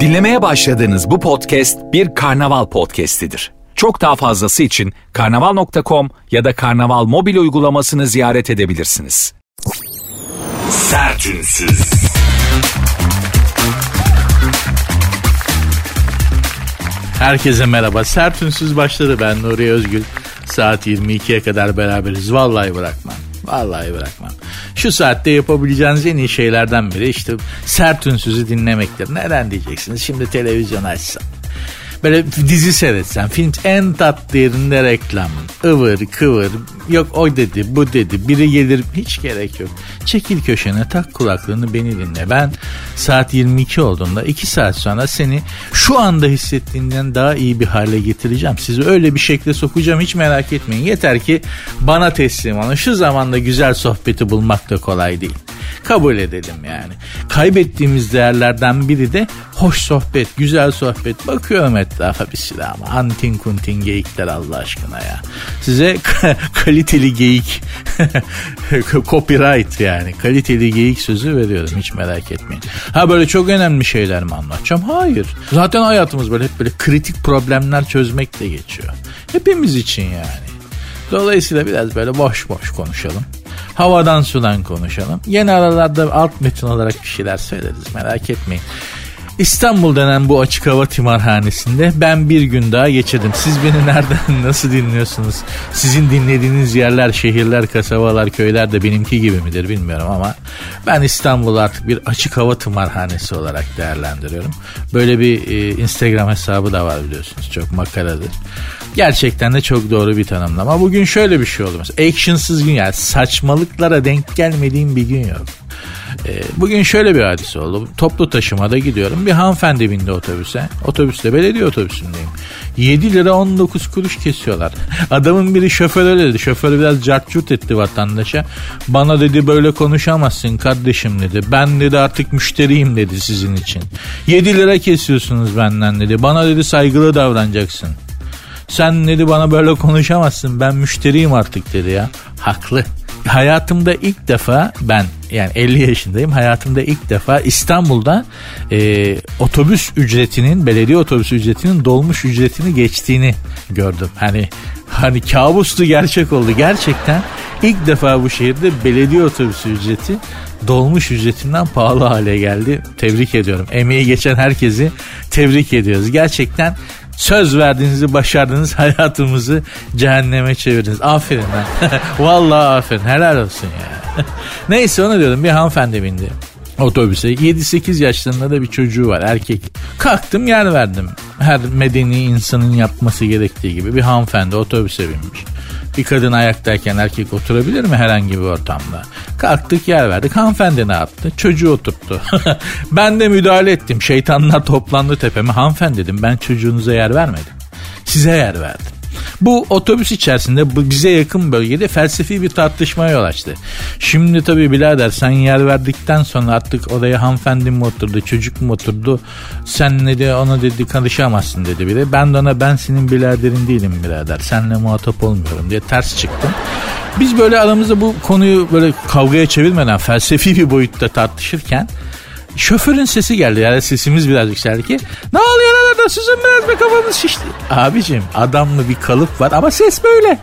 Dinlemeye başladığınız bu podcast bir karnaval podcastidir. Çok daha fazlası için karnaval.com ya da karnaval mobil uygulamasını ziyaret edebilirsiniz. Sertünsüz. Herkese merhaba. Sert Ünsüz başladı. Ben Nuri Özgül. Saat 22'ye kadar beraberiz. Vallahi bırakmam. Vallahi bırakmam. Şu saatte yapabileceğiniz en iyi şeylerden biri işte sert ünsüzü dinlemektir. Neden diyeceksiniz? Şimdi televizyon açsam. Böyle dizi seyretsen film en tatlı yerinde reklam. ıvır kıvır yok o dedi bu dedi biri gelir hiç gerek yok. Çekil köşene tak kulaklığını beni dinle. Ben saat 22 olduğunda 2 saat sonra seni şu anda hissettiğinden daha iyi bir hale getireceğim. Sizi öyle bir şekilde sokacağım hiç merak etmeyin. Yeter ki bana teslim olun. Şu zamanda güzel sohbeti bulmak da kolay değil. Kabul edelim yani. Kaybettiğimiz değerlerden biri de hoş sohbet, güzel sohbet. Bakıyorum etrafa bir sürü ama antin kuntin geyikler Allah aşkına ya. Size kaliteli geyik, copyright yani kaliteli geyik sözü veriyorum hiç merak etmeyin. Ha böyle çok önemli şeyler mi anlatacağım? Hayır. Zaten hayatımız böyle hep böyle kritik problemler çözmekle geçiyor. Hepimiz için yani. Dolayısıyla biraz böyle boş boş konuşalım. Havadan sudan konuşalım. Yeni aralarda alt metin olarak bir şeyler söyleriz merak etmeyin. İstanbul denen bu açık hava timarhanesinde ben bir gün daha geçirdim. Siz beni nereden nasıl dinliyorsunuz? Sizin dinlediğiniz yerler, şehirler, kasabalar, köyler de benimki gibi midir bilmiyorum ama ben İstanbul'u artık bir açık hava timarhanesi olarak değerlendiriyorum. Böyle bir e, Instagram hesabı da var biliyorsunuz. Çok makaradır. Gerçekten de çok doğru bir tanımlama. Bugün şöyle bir şey oldu mesela. Actionsız gün yani saçmalıklara denk gelmediğim bir gün yok. Ee, bugün şöyle bir hadise oldu. Toplu taşımada gidiyorum. Bir hanımefendi bindi otobüse. Otobüste belediye otobüsündeyim. 7 lira 19 kuruş kesiyorlar. Adamın biri şoför öyle dedi. Şoför biraz cartçut etti vatandaşa. Bana dedi böyle konuşamazsın kardeşim dedi. Ben dedi artık müşteriyim dedi sizin için. 7 lira kesiyorsunuz benden dedi. Bana dedi saygılı davranacaksın. Sen dedi bana böyle konuşamazsın ben müşteriyim artık dedi ya. Haklı. Hayatımda ilk defa ben yani 50 yaşındayım hayatımda ilk defa İstanbul'da e, otobüs ücretinin belediye otobüs ücretinin dolmuş ücretini geçtiğini gördüm. Hani hani kabustu gerçek oldu. Gerçekten ilk defa bu şehirde belediye otobüsü ücreti dolmuş ücretinden pahalı hale geldi. Tebrik ediyorum. Emeği geçen herkesi tebrik ediyoruz. Gerçekten Söz verdiğinizi başardınız hayatımızı cehenneme çevirdiniz. Aferin ben. Vallahi aferin helal olsun ya. Neyse onu diyordum bir hanımefendi bindi otobüse. 7-8 yaşlarında da bir çocuğu var erkek. Kalktım yer verdim. Her medeni insanın yapması gerektiği gibi bir hanımefendi otobüse binmiş. Bir kadın ayaktayken erkek oturabilir mi herhangi bir ortamda? Kalktık yer verdik. Hanımefendi ne yaptı? Çocuğu oturttu. ben de müdahale ettim. Şeytanlar toplandı tepeme. Hanımefendi dedim ben çocuğunuza yer vermedim. Size yer verdim. Bu otobüs içerisinde bize yakın bölgede felsefi bir tartışmaya yol açtı. Şimdi tabii birader sen yer verdikten sonra artık oraya hanımefendi mi oturdu çocuk mu oturdu sen ne de ona dedi karışamazsın dedi biri. Ben de ona ben senin biraderin değilim birader senle muhatap olmuyorum diye ters çıktım. Biz böyle aramızda bu konuyu böyle kavgaya çevirmeden felsefi bir boyutta tartışırken Şoförün sesi geldi yani sesimiz biraz yükseldi ki ne oluyor arada sizin biraz bir kafanız şişti. Abicim adamlı bir kalıp var ama ses böyle.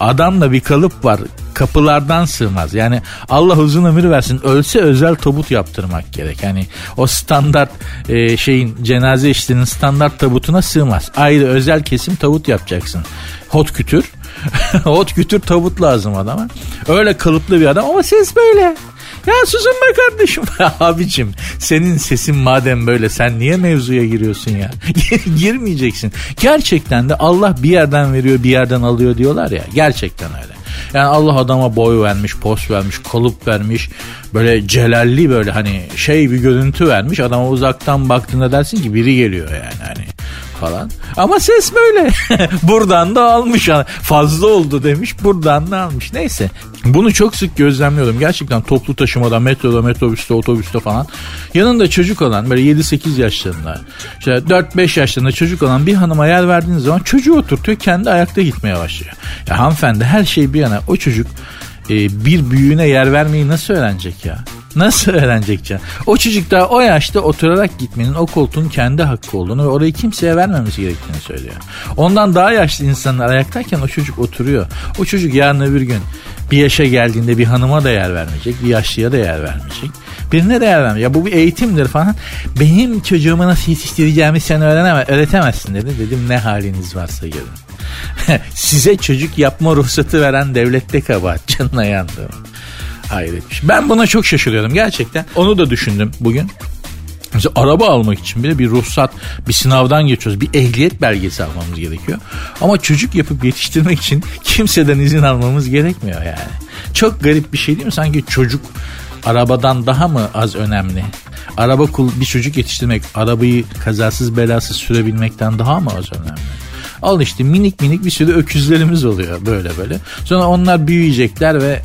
Adamla bir kalıp var kapılardan sığmaz. Yani Allah uzun ömür versin ölse özel tabut yaptırmak gerek. Yani o standart e, şeyin cenaze işlerinin standart tabutuna sığmaz. Ayrı özel kesim tabut yapacaksın. Hot kütür. Hot kütür tabut lazım adama. Öyle kalıplı bir adam ama ses böyle. Ya susun be kardeşim. Abicim senin sesin madem böyle sen niye mevzuya giriyorsun ya? Girmeyeceksin. Gerçekten de Allah bir yerden veriyor bir yerden alıyor diyorlar ya. Gerçekten öyle. Yani Allah adama boy vermiş, pos vermiş, kalıp vermiş. Böyle celalli böyle hani şey bir görüntü vermiş. Adama uzaktan baktığında dersin ki biri geliyor yani hani falan. Ama ses böyle. buradan da almış. Fazla oldu demiş. Buradan da almış. Neyse. Bunu çok sık gözlemliyorum. Gerçekten toplu taşımada, metroda, metrobüste, otobüste falan. Yanında çocuk olan böyle 7-8 yaşlarında, işte 4-5 yaşlarında çocuk olan bir hanıma yer verdiğiniz zaman çocuğu oturtuyor. Kendi ayakta gitmeye başlıyor. Ya hanımefendi her şey bir yana o çocuk e, bir büyüğüne yer vermeyi nasıl öğrenecek ya? Nasıl öğrenecek can? O çocuk daha o yaşta oturarak gitmenin o koltuğun kendi hakkı olduğunu ve orayı kimseye vermemesi gerektiğini söylüyor. Ondan daha yaşlı insanlar ayaktayken o çocuk oturuyor. O çocuk yarın öbür gün bir yaşa geldiğinde bir hanıma da yer vermeyecek, bir yaşlıya da yer vermeyecek. Birine değer vermiyor. Ya bu bir eğitimdir falan. Benim çocuğumu nasıl yetiştireceğimi sen öğreneme, öğretemezsin dedi. Dedim ne haliniz varsa görün. Size çocuk yapma ruhsatı veren devlette kabahat canına yandım. Hayretmiş. Ben buna çok şaşırıyorum gerçekten. Onu da düşündüm bugün. Mesela araba almak için bile bir ruhsat, bir sınavdan geçiyoruz. Bir ehliyet belgesi almamız gerekiyor. Ama çocuk yapıp yetiştirmek için kimseden izin almamız gerekmiyor yani. Çok garip bir şey değil mi? Sanki çocuk arabadan daha mı az önemli? Araba kul bir çocuk yetiştirmek, arabayı kazasız belasız sürebilmekten daha mı az önemli? Al işte minik minik bir sürü öküzlerimiz oluyor böyle böyle. Sonra onlar büyüyecekler ve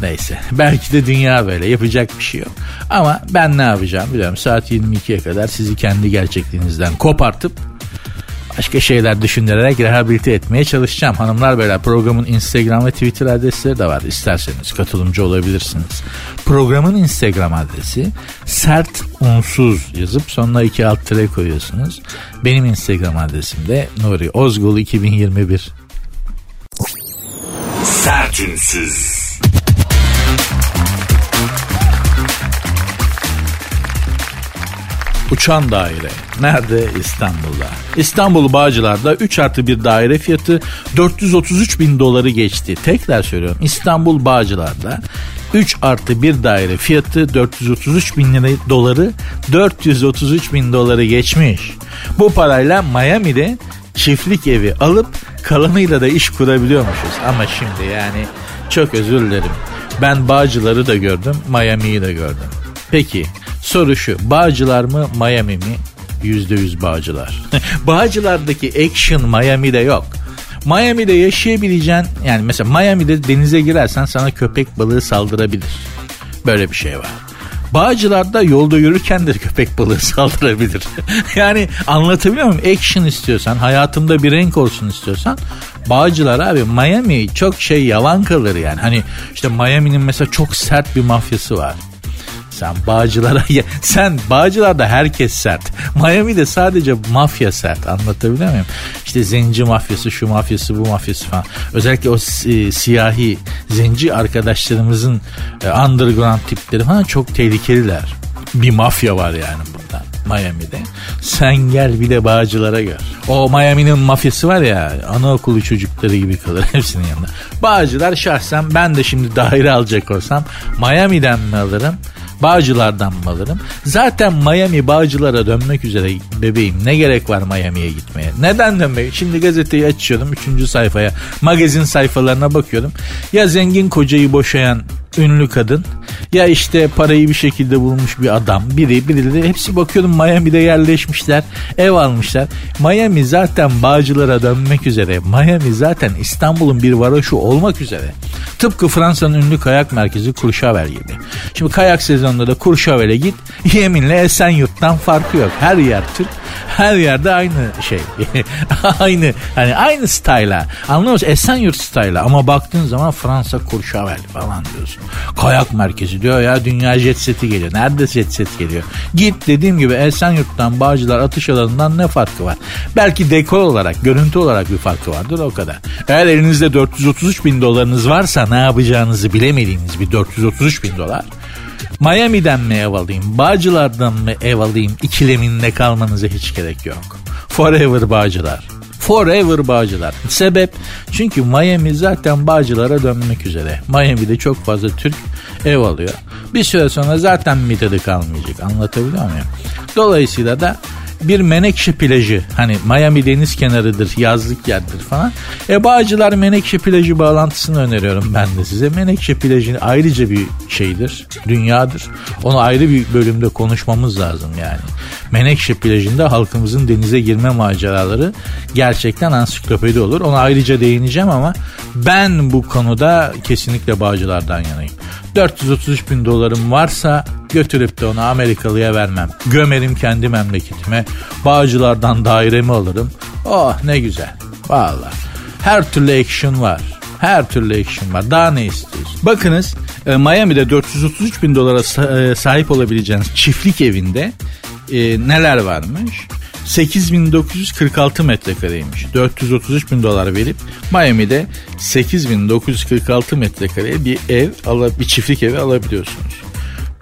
neyse belki de dünya böyle yapacak bir şey yok. Ama ben ne yapacağım biliyorum saat 22'ye kadar sizi kendi gerçekliğinizden kopartıp başka şeyler düşünerek rehabilite etmeye çalışacağım. Hanımlar beyler programın Instagram ve Twitter adresleri de var. İsterseniz katılımcı olabilirsiniz. Programın Instagram adresi sert unsuz yazıp sonuna iki alt tere koyuyorsunuz. Benim Instagram adresim de Nuri Ozgul 2021. Sertünsüz. Uçan daire. Nerede? İstanbul'da. İstanbul Bağcılar'da 3 artı bir daire fiyatı 433 bin doları geçti. Tekrar söylüyorum İstanbul Bağcılar'da 3 artı bir daire fiyatı 433 bin lira doları 433 bin doları geçmiş. Bu parayla Miami'de çiftlik evi alıp kalanıyla da iş kurabiliyormuşuz. Ama şimdi yani çok özür dilerim. Ben Bağcılar'ı da gördüm, Miami'yi de gördüm. Peki Soru şu Bağcılar mı Miami mi? %100 Bağcılar. Bağcılar'daki action Miami'de yok. Miami'de yaşayabileceğin yani mesela Miami'de denize girersen sana köpek balığı saldırabilir. Böyle bir şey var. Bağcılar'da yolda yürürken de köpek balığı saldırabilir. yani anlatabiliyor muyum? Action istiyorsan, hayatımda bir renk olsun istiyorsan Bağcılar abi Miami çok şey yalan kalır yani. Hani işte Miami'nin mesela çok sert bir mafyası var. Sen Bağcılar'a sen Bağcılar'da herkes sert. Miami'de sadece mafya sert. Anlatabiliyor muyum? İşte zenci mafyası, şu mafyası, bu mafyası falan. Özellikle o e, siyahi zenci arkadaşlarımızın e, underground tipleri falan çok tehlikeliler. Bir mafya var yani burada. Miami'de. Sen gel bir de Bağcılar'a gör. O Miami'nin mafyası var ya anaokulu çocukları gibi kalır hepsinin yanında. Bağcılar şahsen ben de şimdi daire alacak olsam Miami'den mi alırım? Bağcılardan mı alırım? Zaten Miami Bağcılara dönmek üzere bebeğim. Ne gerek var Miami'ye gitmeye? Neden dönmek? Şimdi gazeteyi açıyorum 3. sayfaya. Magazin sayfalarına bakıyorum. Ya zengin kocayı boşayan ünlü kadın ya işte parayı bir şekilde bulmuş bir adam biri birileri hepsi bakıyorum Miami'de yerleşmişler ev almışlar Miami zaten Bağcılar'a dönmek üzere Miami zaten İstanbul'un bir varoşu olmak üzere tıpkı Fransa'nın ünlü kayak merkezi Courchevel gibi. Şimdi kayak sezonunda da Courchevel'e git yeminle Esenyurt'tan farkı yok. Her yer Türk her yerde aynı şey. aynı hani aynı style'a. Anlıyor musun? Esenyurt style'a ama baktığın zaman Fransa Courchevel falan diyorsun. Kayak merkezi diyor ya dünya jet seti geliyor. Nerede jet set geliyor? Git dediğim gibi Esenyurt'tan Bağcılar atış alanından ne farkı var? Belki dekor olarak, görüntü olarak bir farkı vardır o kadar. Eğer elinizde 433 bin dolarınız varsa ne yapacağınızı bilemediğiniz bir 433 bin dolar Miami'den mi ev alayım, Bağcılar'dan mı ev alayım ikileminde kalmanıza hiç gerek yok. Forever Bağcılar. Forever Bağcılar. Sebep çünkü Miami zaten Bağcılar'a dönmek üzere. Miami'de çok fazla Türk ev alıyor. Bir süre sonra zaten bir tadı kalmayacak. Anlatabiliyor muyum? Dolayısıyla da bir Menekşe plajı hani Miami deniz kenarıdır yazlık yerdir falan. E Bağcılar Menekşe plajı bağlantısını öneriyorum ben de size. Menekşe plajı ayrıca bir şeydir dünyadır. Onu ayrı bir bölümde konuşmamız lazım yani. Menekşe plajında halkımızın denize girme maceraları gerçekten ansiklopedi olur. Ona ayrıca değineceğim ama ben bu konuda kesinlikle Bağcılardan yanayım. 433 bin dolarım varsa götürüp de onu Amerikalıya vermem. Gömerim kendi memleketime. Bağcılardan dairemi alırım. Oh ne güzel. Valla. Her türlü action var. Her türlü action var. Daha ne istiyorsun? Bakınız e, Miami'de 433 bin dolara e, sahip olabileceğiniz çiftlik evinde e, neler varmış? 8946 metrekareymiş. 433 bin dolar verip Miami'de 8946 metrekareye bir ev, bir çiftlik evi alabiliyorsunuz.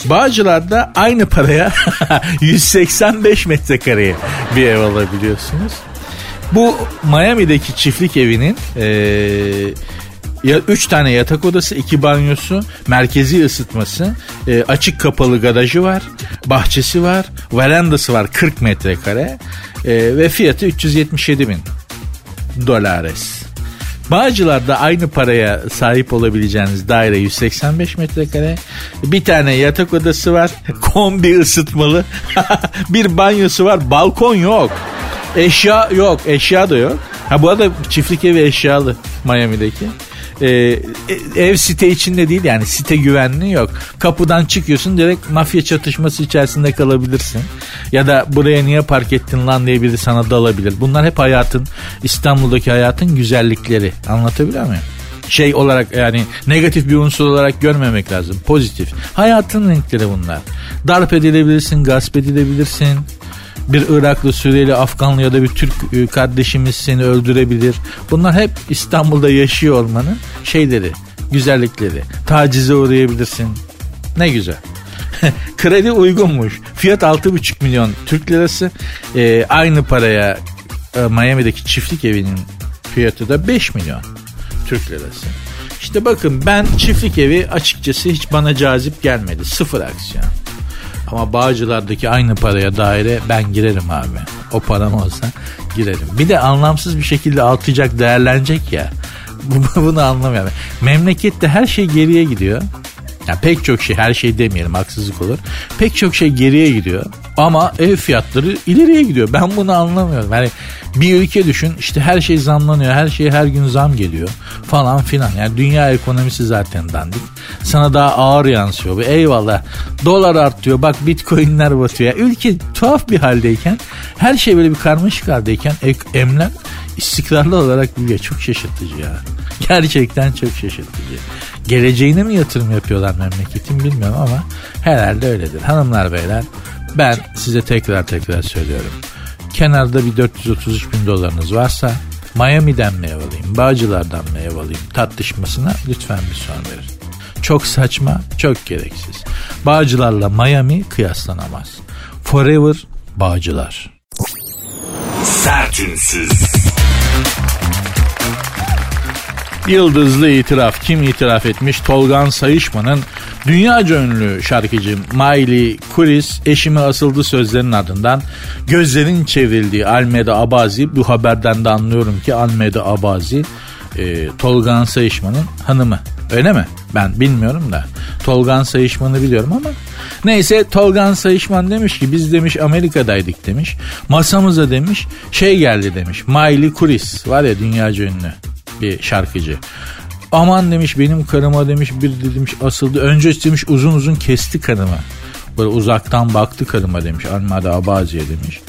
Bağcılar'da aynı paraya 185 metrekareye bir ev alabiliyorsunuz. Bu Miami'deki çiftlik evinin ee, ya üç tane yatak odası, iki banyosu, merkezi ısıtması, e, açık kapalı garajı var, bahçesi var, verandası var 40 metrekare e, ve fiyatı 377 bin dolares. Bağcılar'da aynı paraya sahip olabileceğiniz daire 185 metrekare. Bir tane yatak odası var. Kombi ısıtmalı. bir banyosu var. Balkon yok. Eşya yok. Eşya da yok. Ha bu arada çiftlik evi eşyalı Miami'deki. Ee, e, ev site içinde değil yani site güvenliği yok. Kapıdan çıkıyorsun direkt mafya çatışması içerisinde kalabilirsin. Ya da buraya niye park ettin lan diye biri sana dalabilir. Bunlar hep hayatın İstanbul'daki hayatın güzellikleri. Anlatabiliyor muyum? şey olarak yani negatif bir unsur olarak görmemek lazım. Pozitif. Hayatın renkleri bunlar. Darp edilebilirsin, gasp edilebilirsin. Bir Iraklı, Suriyeli, Afganlı ya da bir Türk e, kardeşimiz seni öldürebilir. Bunlar hep İstanbul'da yaşıyor olmanın şeyleri, güzellikleri. Tacize uğrayabilirsin. Ne güzel. Kredi uygunmuş. Fiyat 6,5 milyon Türk lirası. Ee, aynı paraya e, Miami'deki çiftlik evinin fiyatı da 5 milyon Türk lirası. İşte bakın ben çiftlik evi açıkçası hiç bana cazip gelmedi. Sıfır aksiyon. Ama Bağcılar'daki aynı paraya daire ben girerim abi. O param olsa girerim. Bir de anlamsız bir şekilde altacak değerlenecek ya. Bunu anlamıyorum. Memlekette her şey geriye gidiyor. Yani pek çok şey her şey demeyelim haksızlık olur. Pek çok şey geriye gidiyor ama ev fiyatları ileriye gidiyor. Ben bunu anlamıyorum. Yani bir ülke düşün işte her şey zamlanıyor. Her şey her gün zam geliyor falan filan. Yani dünya ekonomisi zaten dandik. Sana daha ağır yansıyor. Bu eyvallah dolar artıyor bak bitcoinler batıyor. Ülke tuhaf bir haldeyken her şey böyle bir karmaşık haldeyken emlak istikrarlı olarak büyüyor. Çok şaşırtıcı ya. Gerçekten çok şaşırtıcı. Geleceğine mi yatırım yapıyorlar memleketin bilmiyorum ama herhalde öyledir. Hanımlar beyler ben size tekrar tekrar söylüyorum. Kenarda bir 433 bin dolarınız varsa Miami'den mi ev alayım, Bağcılar'dan ev alayım tartışmasına lütfen bir son verin. Çok saçma, çok gereksiz. Bağcılarla Miami kıyaslanamaz. Forever Bağcılar. Sertünsüz. Yıldızlı itiraf kim itiraf etmiş? Tolgan Sayışman'ın dünyaca ünlü şarkıcı Miley Cyrus eşime asıldı sözlerinin ardından gözlerin çevrildiği Almeda Abazi bu haberden de anlıyorum ki Almeda Abazi e, Tolgan Sayışman'ın hanımı. Öyle mi? Ben bilmiyorum da. Tolgan Sayışman'ı biliyorum ama. Neyse Tolgan Sayışman demiş ki biz demiş Amerika'daydık demiş. Masamıza demiş şey geldi demiş. Miley Cyrus var ya dünyaca ünlü bir şarkıcı. Aman demiş benim karıma demiş bir demiş asıldı. Önce demiş uzun uzun kesti karımı. Böyle uzaktan baktı karıma demiş. Almada Abazi'ye demiş.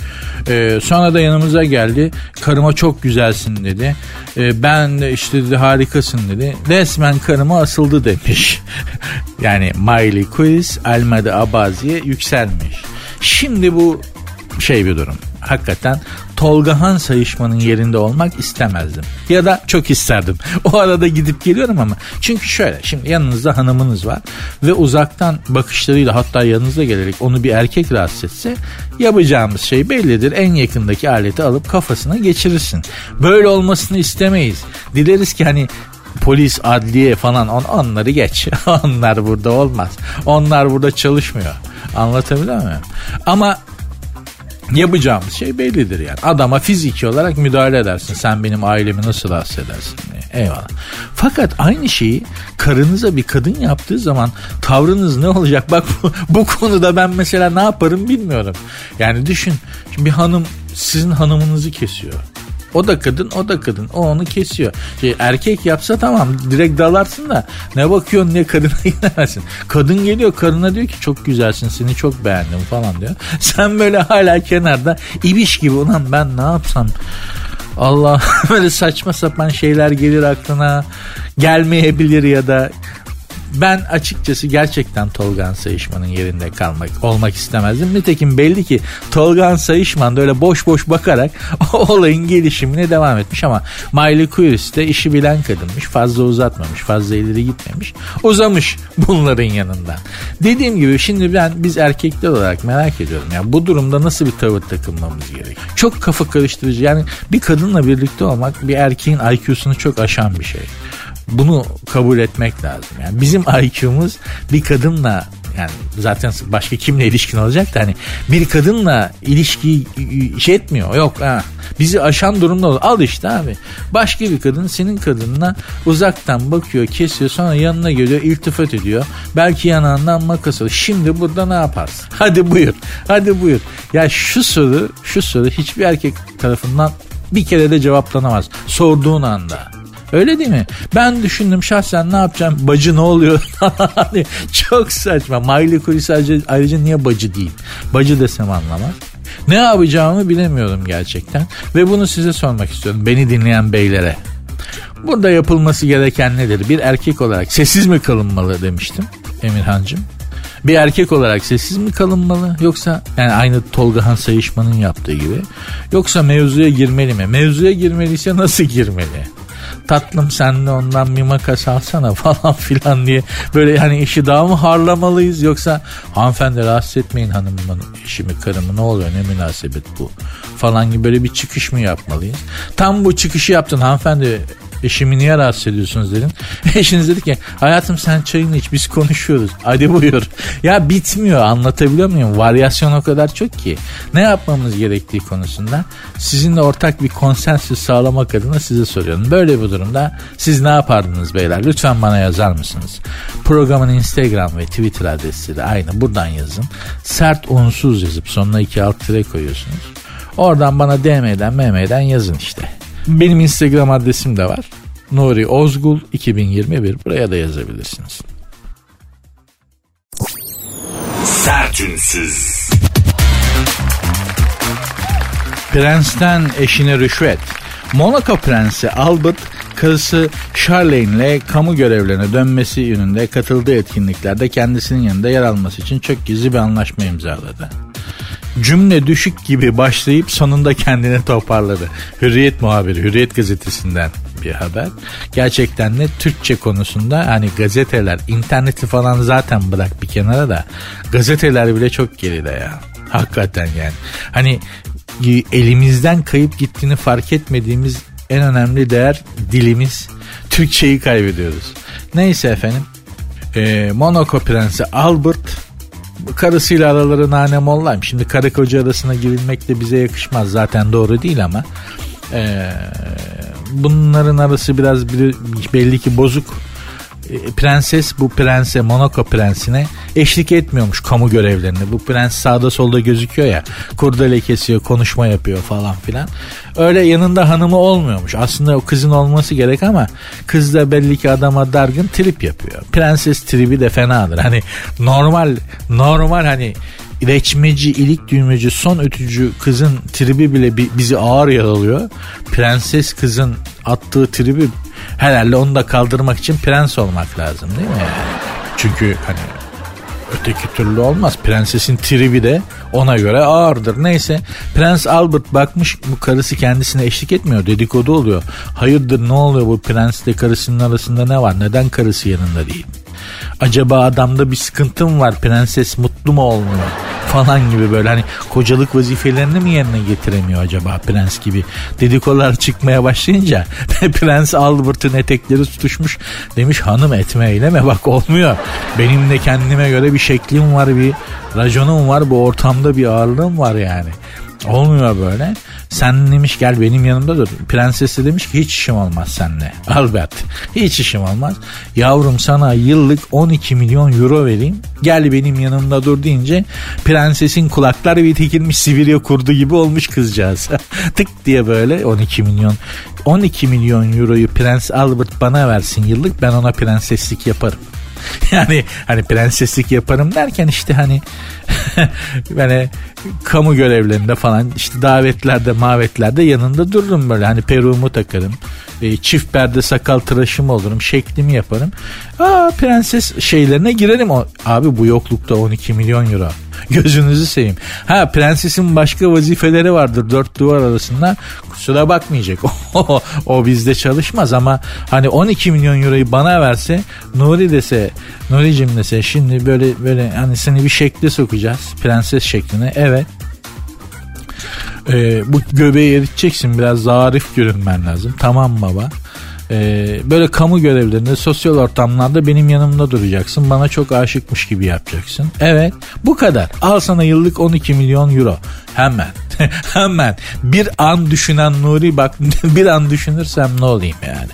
Ee, sonra da yanımıza geldi. Karıma çok güzelsin dedi. Ee, ben de işte dedi harikasın dedi. Resmen karıma asıldı demiş. yani Miley Cyrus Almada Abazi'ye yükselmiş. Şimdi bu şey bir durum. Hakikaten Tolga Han sayışmanın yerinde olmak istemezdim. Ya da çok isterdim. O arada gidip geliyorum ama. Çünkü şöyle şimdi yanınızda hanımınız var ve uzaktan bakışlarıyla hatta yanınıza gelerek onu bir erkek rahatsız etse yapacağımız şey bellidir. En yakındaki aleti alıp kafasına geçirirsin. Böyle olmasını istemeyiz. Dileriz ki hani polis, adliye falan on, onları geç. Onlar burada olmaz. Onlar burada çalışmıyor. Anlatabiliyor muyum? Ama yapacağımız şey bellidir yani. Adama fiziki olarak müdahale edersin. Sen benim ailemi nasıl rahatsız edersin diye. Eyvallah. Fakat aynı şeyi karınıza bir kadın yaptığı zaman tavrınız ne olacak? Bak bu, bu konuda ben mesela ne yaparım bilmiyorum. Yani düşün. Şimdi bir hanım sizin hanımınızı kesiyor. O da kadın o da kadın. O onu kesiyor. Şey, erkek yapsa tamam direkt dalarsın da ne bakıyorsun ne kadına gidemezsin. Kadın geliyor karına diyor ki çok güzelsin seni çok beğendim falan diyor. Sen böyle hala kenarda ibiş gibi ulan ben ne yapsam Allah böyle saçma sapan şeyler gelir aklına gelmeyebilir ya da ben açıkçası gerçekten Tolgan Sayışman'ın yerinde kalmak olmak istemezdim. Nitekim belli ki Tolgan Sayışman da öyle boş boş bakarak olayın gelişimine devam etmiş ama Miley Cyrus de işi bilen kadınmış. Fazla uzatmamış, fazla ileri gitmemiş. Uzamış bunların yanında. Dediğim gibi şimdi ben biz erkekler olarak merak ediyorum. Yani bu durumda nasıl bir tavır takılmamız gerek? Çok kafa karıştırıcı. Yani bir kadınla birlikte olmak bir erkeğin IQ'sunu çok aşan bir şey. Bunu kabul etmek lazım. Yani bizim IQ'muz bir kadınla yani zaten başka kimle ilişkin olacak da hani bir kadınla ilişki şey etmiyor. Yok ha. Bizi aşan durumda olur. Al işte abi. Başka bir kadın senin kadınına uzaktan bakıyor, kesiyor, sonra yanına geliyor, iltifat ediyor. Belki yanağından makas alıyor. Şimdi burada ne yaparsın? Hadi buyur. Hadi buyur. Ya şu soru, şu soru hiçbir erkek tarafından bir kere de cevaplanamaz. Sorduğun anda. Öyle değil mi? Ben düşündüm şahsen ne yapacağım? Bacı ne oluyor? Hani çok saçma. Miley Cyrus ayrıca, ayrıca niye bacı değil? Bacı desem anlamaz. Ne yapacağımı bilemiyorum gerçekten. Ve bunu size sormak istiyorum. Beni dinleyen beylere. Burada yapılması gereken nedir? Bir erkek olarak sessiz mi kalınmalı demiştim Emirhancığım. Bir erkek olarak sessiz mi kalınmalı yoksa yani aynı Tolga Han Sayışman'ın yaptığı gibi yoksa mevzuya girmeli mi? Mevzuya girmeliyse nasıl girmeli? Tatlım sen de ondan bir makas alsana falan filan diye böyle hani işi daha mı harlamalıyız yoksa hanımefendi rahatsız etmeyin hanımımın eşimi karımı ne oluyor ne münasebet bu falan gibi böyle bir çıkış mı yapmalıyız? Tam bu çıkışı yaptın hanımefendi Eşimi niye rahatsız ediyorsunuz dedim. Eşiniz dedi ki hayatım sen çayını iç biz konuşuyoruz. Hadi buyur. Ya bitmiyor anlatabiliyor muyum? Varyasyon o kadar çok ki. Ne yapmamız gerektiği konusunda sizinle ortak bir konsensüs sağlamak adına size soruyorum. Böyle bir durumda siz ne yapardınız beyler? Lütfen bana yazar mısınız? Programın Instagram ve Twitter adresi de aynı. Buradan yazın. Sert unsuz yazıp sonuna iki alt tire koyuyorsunuz. Oradan bana DM'den MM'den yazın işte. Benim Instagram adresim de var. Nuri Ozgul 2021 buraya da yazabilirsiniz. Sertünsüz. Prens'ten eşine rüşvet. Monaco Prensi Albert karısı Charlene ile kamu görevlerine dönmesi yönünde katıldığı etkinliklerde kendisinin yanında yer alması için çok gizli bir anlaşma imzaladı cümle düşük gibi başlayıp sonunda kendini toparladı. Hürriyet muhabiri, Hürriyet gazetesinden bir haber. Gerçekten de Türkçe konusunda hani gazeteler, interneti falan zaten bırak bir kenara da gazeteler bile çok geride ya. Hakikaten yani. Hani elimizden kayıp gittiğini fark etmediğimiz en önemli değer dilimiz. Türkçeyi kaybediyoruz. Neyse efendim. Ee, Monaco Prensi Albert karısıyla araları nane mollayım. Şimdi karı koca arasına girilmek de bize yakışmaz. Zaten doğru değil ama e, bunların arası biraz belli ki bozuk. E, prenses bu prense Monaco prensine eşlik etmiyormuş kamu görevlerine. Bu prens sağda solda gözüküyor ya kurdele kesiyor konuşma yapıyor falan filan. Öyle yanında hanımı olmuyormuş. Aslında o kızın olması gerek ama kız da belli ki adama dargın trip yapıyor. Prenses tribi de fenadır. Hani normal normal hani reçmeci, ilik düğmeci, son ötücü kızın tribi bile bizi ağır yaralıyor. Prenses kızın attığı tribi herhalde onu da kaldırmak için prens olmak lazım değil mi? Çünkü hani öteki türlü olmaz. Prensesin tribi de ona göre ağırdır. Neyse Prens Albert bakmış bu karısı kendisine eşlik etmiyor. Dedikodu oluyor. Hayırdır ne oluyor bu prensle karısının arasında ne var? Neden karısı yanında değil? Acaba adamda bir sıkıntım var prenses mutlu mu olmuyor falan gibi böyle. Hani kocalık vazifelerini mi yerine getiremiyor acaba prens gibi? Dedikolar çıkmaya başlayınca prens Albert'ın etekleri tutuşmuş. Demiş hanım etme eyleme bak olmuyor. Benim de kendime göre bir şeklim var bir raconum var bu ortamda bir ağırlığım var yani. Olmuyor böyle. Sen demiş gel benim yanımda dur. Prensesi demiş ki hiç işim olmaz seninle. Albert hiç işim olmaz. Yavrum sana yıllık 12 milyon euro vereyim. Gel benim yanımda dur deyince prensesin kulakları bir tekilmiş Sibirya kurdu gibi olmuş kızcağız. Tık diye böyle 12 milyon 12 milyon euroyu Prens Albert bana versin yıllık ben ona prenseslik yaparım. yani hani prenseslik yaparım derken işte hani yani kamu görevlerinde falan işte davetlerde mavetlerde yanında dururum böyle. Hani peruğumu takarım e, çift perde sakal tıraşım olurum şeklimi yaparım. Aa prenses şeylerine girerim. O abi bu yoklukta 12 milyon euro Gözünüzü seveyim. Ha prensesin başka vazifeleri vardır dört duvar arasında. Kusura bakmayacak. o, bizde çalışmaz ama hani 12 milyon euroyu bana verse Nuri dese Nuri'cim dese şimdi böyle böyle hani seni bir şekle sokacağız. Prenses şekline. Evet. Ee, bu göbeği eriteceksin biraz zarif görünmen lazım. Tamam baba. Ee, böyle kamu görevlerinde sosyal ortamlarda benim yanımda duracaksın. Bana çok aşıkmış gibi yapacaksın. Evet bu kadar. Al sana yıllık 12 milyon euro. Hemen. Hemen. Bir an düşünen Nuri bak bir an düşünürsem ne olayım yani.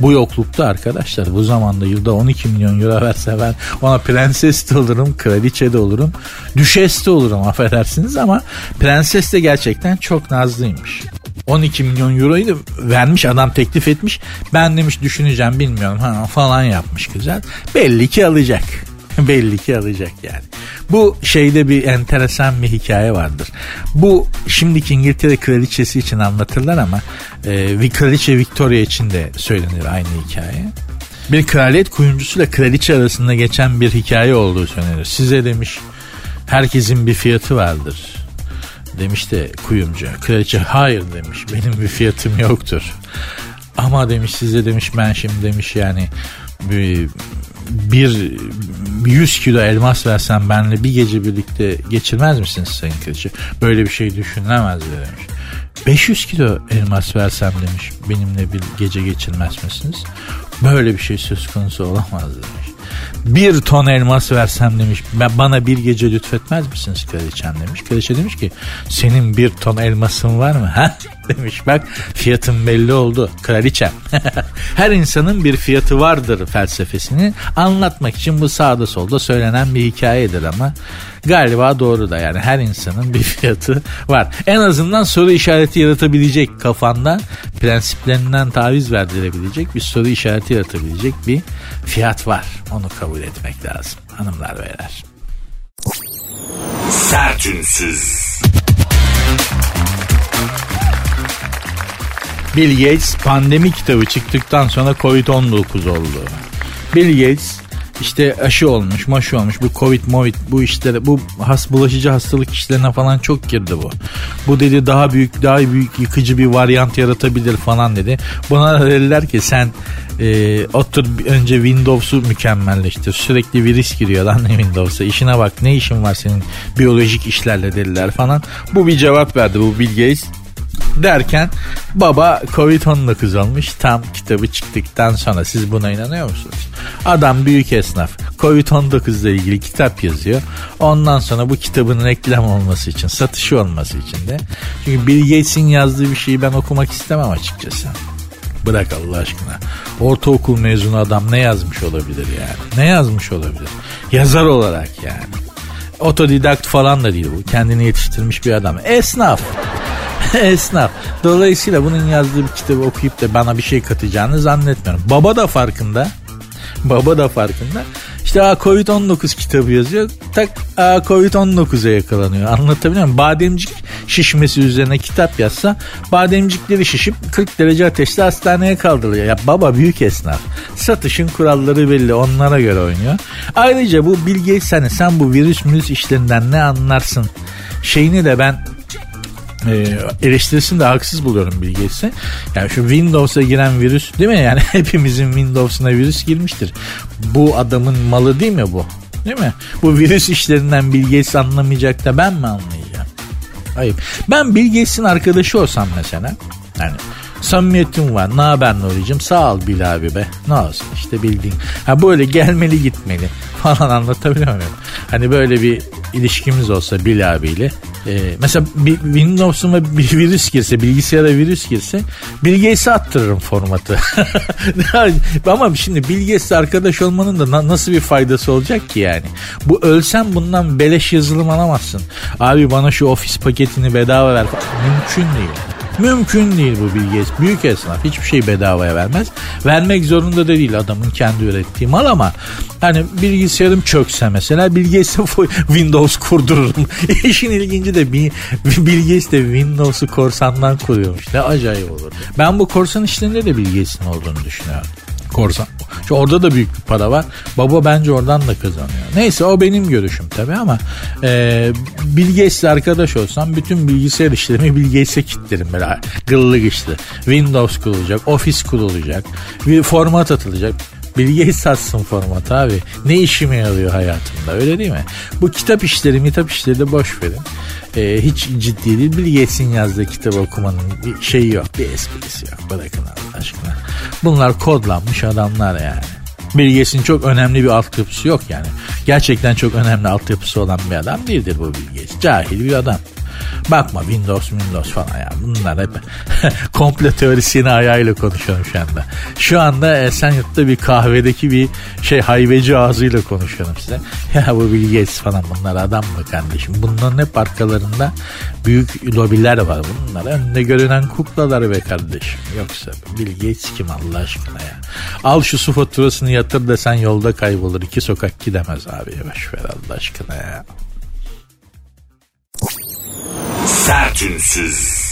Bu yoklukta arkadaşlar bu zamanda yılda 12 milyon euro verse ben ona prenses de olurum, kraliçe de olurum, düşes de olurum affedersiniz ama prenses de gerçekten çok nazlıymış. 12 milyon euroyu da vermiş adam teklif etmiş. Ben demiş düşüneceğim bilmiyorum ha, falan yapmış güzel. Belli ki alacak. Belli ki alacak yani. Bu şeyde bir enteresan bir hikaye vardır. Bu şimdiki İngiltere kraliçesi için anlatırlar ama e, kraliçe Victoria için de söylenir aynı hikaye. Bir kraliyet kuyumcusuyla kraliçe arasında geçen bir hikaye olduğu söylenir. Size demiş herkesin bir fiyatı vardır Demiş de kuyumcu. Kraliçe hayır demiş benim bir fiyatım yoktur. Ama demiş size demiş ben şimdi demiş yani bir, bir 100 kilo elmas versem benle bir gece birlikte geçirmez misiniz sayın kraliçe? Böyle bir şey düşünülemez demiş. 500 kilo elmas versem demiş benimle bir gece geçirmez misiniz? Böyle bir şey söz konusu olamaz demiş bir ton elmas versem demiş bana bir gece lütfetmez misiniz kraliçem demiş. Kraliçe demiş ki senin bir ton elmasın var mı? Ha? demiş bak fiyatın belli oldu kraliçem. Her insanın bir fiyatı vardır felsefesini anlatmak için bu sağda solda söylenen bir hikayedir ama galiba doğru da yani her insanın bir fiyatı var. En azından soru işareti yaratabilecek kafanda prensiplerinden taviz verdirebilecek bir soru işareti yaratabilecek bir fiyat var. Onu kabul etmek lazım hanımlar beyler. Sertünsüz. Bill Gates pandemi kitabı çıktıktan sonra Covid-19 oldu. Bill Gates işte aşı olmuş, maşı olmuş, bu Covid, Movid bu işlere, bu has, bulaşıcı hastalık işlerine falan çok girdi bu. Bu dedi daha büyük, daha büyük yıkıcı bir varyant yaratabilir falan dedi. Buna da dediler ki sen e, otur önce Windows'u mükemmelleştir. Sürekli virüs giriyor lan Windows'a. İşine bak ne işin var senin biyolojik işlerle dediler falan. Bu bir cevap verdi bu Bill Gates derken baba Covid-19 olmuş tam kitabı çıktıktan sonra siz buna inanıyor musunuz? Adam büyük esnaf Covid-19 ile ilgili kitap yazıyor. Ondan sonra bu kitabın reklam olması için, satışı olması için de. Çünkü Bill Gates'in yazdığı bir şeyi ben okumak istemem açıkçası. Bırak Allah aşkına. Ortaokul mezunu adam ne yazmış olabilir yani? Ne yazmış olabilir? Yazar olarak yani. Otodidakt falan da değil bu. Kendini yetiştirmiş bir adam. Esnaf. Esnaf. Dolayısıyla bunun yazdığı bir kitabı okuyup da bana bir şey katacağını zannetmiyorum. Baba da farkında. Baba da farkında. İşte Covid-19 kitabı yazıyor. Tak Covid-19'a yakalanıyor. Anlatabiliyor muyum? Bademcik şişmesi üzerine kitap yazsa bademcikleri şişip 40 derece ateşte hastaneye kaldırılıyor. Ya baba büyük esnaf. Satışın kuralları belli. Onlara göre oynuyor. Ayrıca bu Bill Gates hani sen bu virüs virüs işlerinden ne anlarsın şeyini de ben e, eleştirisini de haksız buluyorum Bill Gates'e. Yani şu Windows'a giren virüs değil mi? Yani hepimizin Windows'una virüs girmiştir. Bu adamın malı değil mi bu? Değil mi? Bu virüs işlerinden Gates anlamayacak da ben mi anlayacağım? Hayır. Ben Bill Gates'in arkadaşı olsam mesela yani samimiyetim var. Ne haber Nuri'cim? Sağ ol Bil abi be. Ne olsun işte bildiğin. Ha böyle gelmeli gitmeli falan anlatabiliyor muyum? Hani böyle bir ilişkimiz olsa Bil abiyle ee, mesela bir Windows'uma bir virüs girse, bilgisayara virüs girse Bill Gates'e attırırım formatı. Ama şimdi Bill arkadaş olmanın da na- nasıl bir faydası olacak ki yani? Bu ölsen bundan beleş yazılım alamazsın. Abi bana şu ofis paketini bedava ver. Mümkün değil. Mümkün değil bu Bill Büyük esnaf hiçbir şey bedavaya vermez. Vermek zorunda da değil adamın kendi ürettiği mal ama hani bilgisayarım çökse mesela Gates'e Windows kurdururum. İşin ilginci de Bill Gates de Windows'u korsandan kuruyormuş. Ne acayip olur. Ben bu korsan işlerinde de Bill Gates'in olduğunu düşünüyorum. Korsan. Şu orada da büyük bir para var. Baba bence oradan da kazanıyor. Neyse o benim görüşüm tabii ama e, Bill arkadaş olsam bütün bilgisayar işlerimi Bill Gates'e kilitlerim böyle gıllık işte. Windows kurulacak, Office kurulacak, bir format atılacak. Bill Gates satsın format abi. Ne işime yarıyor hayatımda öyle değil mi? Bu kitap işleri, kitap işleri de boş verin. Ee, hiç ciddi değil. Bill Gates'in yazdığı kitap okumanın bir şeyi yok. Bir esprisi yok. Bırakın Allah aşkına. Bunlar kodlanmış adamlar yani. Bill Gates'in çok önemli bir altyapısı yok yani. Gerçekten çok önemli altyapısı olan bir adam değildir bu Bill Gates. Cahil bir adam. Bakma Windows Windows falan ya. Bunlar hep komple teorisini ayağıyla konuşuyorum şu anda. Şu anda Esenyurt'ta bir kahvedeki bir şey hayveci ağzıyla konuşuyorum size. Ya bu Bill falan bunlar adam mı kardeşim? Bunların hep arkalarında büyük lobiler var. Bunlar önünde görünen kuklalar be kardeşim. Yoksa Bill kim Allah aşkına ya. Al şu su faturasını yatır desen yolda kaybolur. iki sokak gidemez abi. Boş ver Allah aşkına ya. Sertünsüz.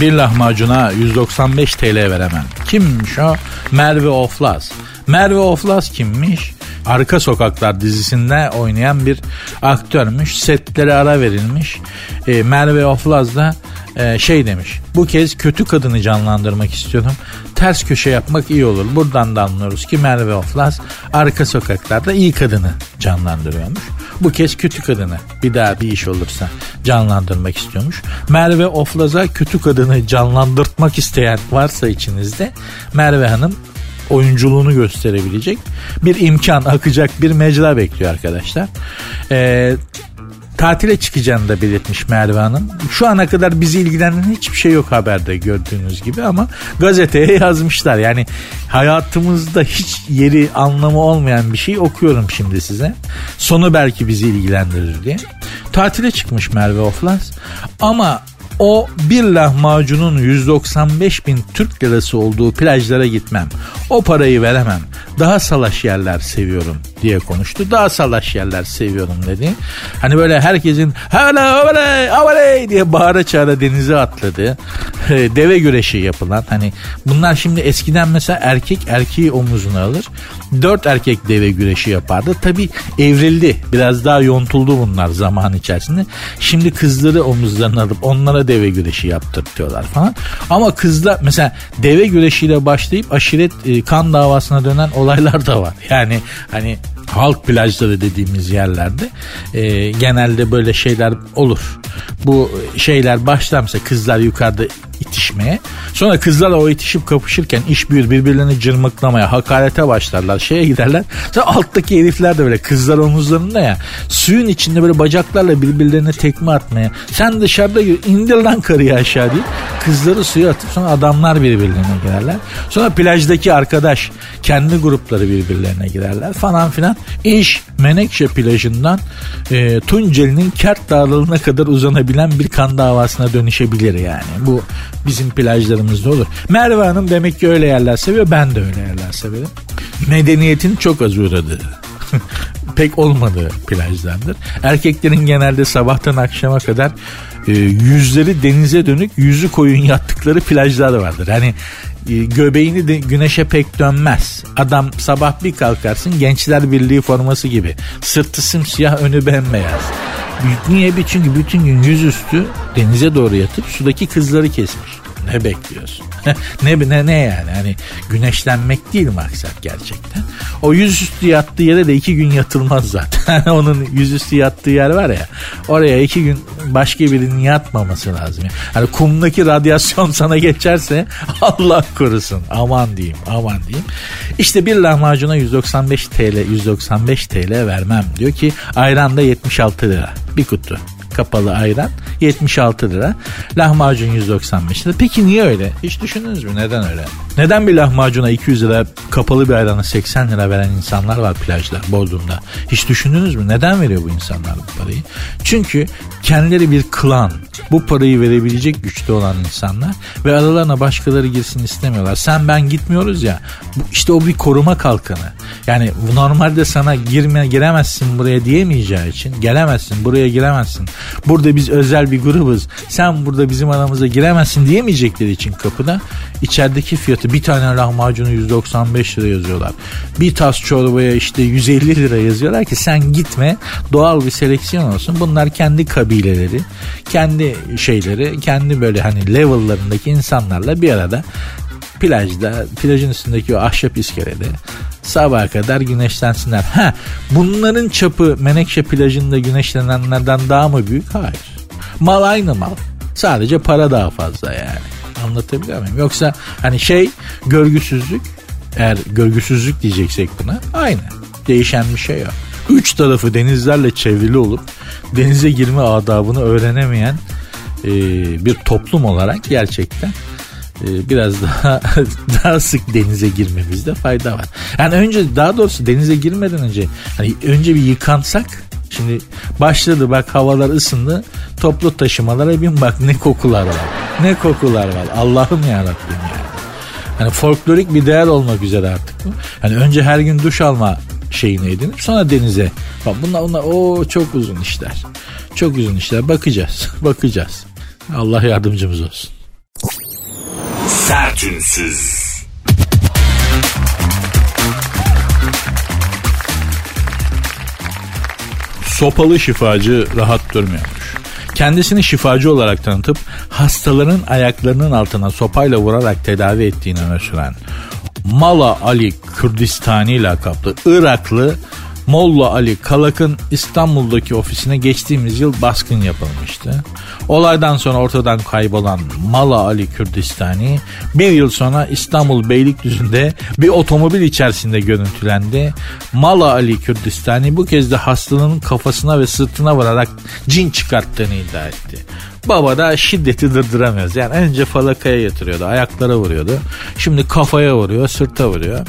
Bir lahmacuna 195 TL veremem. Kimmiş o? Merve Oflaz. Merve Oflaz kimmiş? Arka Sokaklar dizisinde oynayan bir aktörmüş. Setlere ara verilmiş. E, Merve Oflaz da e, şey demiş. Bu kez kötü kadını canlandırmak istiyorum. Ters köşe yapmak iyi olur. Buradan da anlıyoruz ki Merve Oflaz arka sokaklarda iyi kadını canlandırıyormuş. Bu kez kötü kadını bir daha bir iş olursa canlandırmak istiyormuş. Merve Oflaz'a kötü kadını canlandırmak isteyen varsa içinizde Merve Hanım oyunculuğunu gösterebilecek bir imkan akacak bir mecra bekliyor arkadaşlar. Ee, tatile çıkacağını da belirtmiş Merve Hanım. Şu ana kadar bizi ilgilendiren hiçbir şey yok haberde gördüğünüz gibi ama gazeteye yazmışlar. Yani hayatımızda hiç yeri anlamı olmayan bir şey okuyorum şimdi size. Sonu belki bizi ilgilendirir diye. Tatile çıkmış Merve Oflaz ama o bir lahmacunun 195 bin Türk lirası olduğu plajlara gitmem. O parayı veremem. Daha salaş yerler seviyorum diye konuştu. Daha salaş yerler seviyorum dedi. Hani böyle herkesin hala avale avale diye bağıra çağıra denize atladı. Deve güreşi yapılan hani bunlar şimdi eskiden mesela erkek erkeği omuzuna alır. Dört erkek deve güreşi yapardı. Tabi evrildi. Biraz daha yontuldu bunlar zaman içerisinde. Şimdi kızları omuzlarına alıp onlara deve güreşi yaptırtıyorlar falan. Ama kızlar mesela deve güreşiyle başlayıp aşiret e, kan davasına dönen olaylar da var. Yani hani halk plajları dediğimiz yerlerde e, genelde böyle şeyler olur. Bu şeyler başlar mesela kızlar yukarıda itişmeye. Sonra kızlarla o itişip kapışırken iş büyür birbirlerini cırmıklamaya, hakarete başlarlar. Şeye giderler. Sonra alttaki herifler de böyle kızlar omuzlarında ya suyun içinde böyle bacaklarla birbirlerine tekme atmaya. Sen dışarıda indir lan karıyı aşağı diye. Kızları suya atıp sonra adamlar birbirlerine girerler. Sonra plajdaki arkadaş kendi grupları birbirlerine girerler falan filan. İş Menekşe plajından e, Tunceli'nin Kert Dağları'na kadar uzanabilen bir kan davasına dönüşebilir yani. Bu bizim plajlarımızda olur. Merve Hanım demek ki öyle yerler seviyor. Ben de öyle yerler severim. Medeniyetin çok az uğradığı pek olmadığı plajlardır. Erkeklerin genelde sabahtan akşama kadar e, yüzleri denize dönük yüzü koyun yattıkları plajlar vardır. Hani e, göbeğini de güneşe pek dönmez. Adam sabah bir kalkarsın Gençler Birliği forması gibi. Sırtı simsiyah önü bembeyaz. Niye? Çünkü bütün gün yüzüstü denize doğru yatıp sudaki kızları kesmiş. Ne bekliyorsun? ne ne ne yani? Hani güneşlenmek değil maksat gerçekten. O yüzüstü yattığı yere de iki gün yatılmaz zaten. Onun yüzüstü yattığı yer var ya. Oraya iki gün başka birinin yatmaması lazım. Hani kumdaki radyasyon sana geçerse Allah korusun. Aman diyeyim, aman diyeyim. İşte bir lahmacuna 195 TL, 195 TL vermem diyor ki ayran da 76 lira. Bir kutu kapalı ayran 76 lira. Lahmacun 195 lira. Peki niye öyle? Hiç düşündünüz mü? Neden öyle? Neden bir lahmacuna 200 lira kapalı bir ayrana 80 lira veren insanlar var plajda, Bodrum'da? Hiç düşündünüz mü? Neden veriyor bu insanlar bu parayı? Çünkü kendileri bir klan. Bu parayı verebilecek güçte olan insanlar ve aralarına başkaları girsin istemiyorlar. Sen ben gitmiyoruz ya. İşte o bir koruma kalkanı. Yani normalde sana girme giremezsin buraya diyemeyeceği için gelemezsin buraya giremezsin. Burada biz özel bir grubuz. Sen burada bizim aramıza giremezsin diyemeyecekleri için kapıda içerideki fiyatı bir tane lahmacunu 195 lira yazıyorlar. Bir tas çorbaya işte 150 lira yazıyorlar ki sen gitme doğal bir seleksiyon olsun. Bunlar kendi kabileleri, kendi şeyleri, kendi böyle hani level'larındaki insanlarla bir arada plajda, plajın üstündeki o ahşap iskelede sabaha kadar güneşlensinler. Ha, bunların çapı Menekşe plajında güneşlenenlerden daha mı büyük? Hayır. Mal aynı mal. Sadece para daha fazla yani. Anlatabiliyor muyum? Yoksa hani şey görgüsüzlük eğer görgüsüzlük diyeceksek buna aynı. Değişen bir şey yok. Üç tarafı denizlerle çevrili olup denize girme adabını öğrenemeyen e, bir toplum olarak gerçekten biraz daha daha sık denize girmemizde fayda var. Yani önce daha doğrusu denize girmeden önce hani önce bir yıkansak Şimdi başladı bak havalar ısındı. Toplu taşımalara bin bak ne kokular var. Ne kokular var. Allah'ım ya Rabbim ya. Hani folklorik bir değer olmak üzere artık bu. Hani önce her gün duş alma şeyini edinip sonra denize. Bak bunlar bunlar o çok uzun işler. Çok uzun işler. Bakacağız. Bakacağız. Allah yardımcımız olsun. Sertünsüz. Sopalı şifacı rahat durmuyormuş. Kendisini şifacı olarak tanıtıp hastaların ayaklarının altına sopayla vurarak tedavi ettiğini öne süren Mala Ali Kürdistani lakaplı Iraklı Molla Ali Kalak'ın İstanbul'daki ofisine geçtiğimiz yıl baskın yapılmıştı. Olaydan sonra ortadan kaybolan Mala Ali Kürdistani bir yıl sonra İstanbul Beylikdüzü'nde bir otomobil içerisinde görüntülendi. Mala Ali Kürdistani bu kez de hastalığının kafasına ve sırtına vurarak cin çıkarttığını iddia etti. Baba da şiddeti durduramıyoruz. Yani önce falakaya yatırıyordu, ayaklara vuruyordu. Şimdi kafaya vuruyor, sırta vuruyor.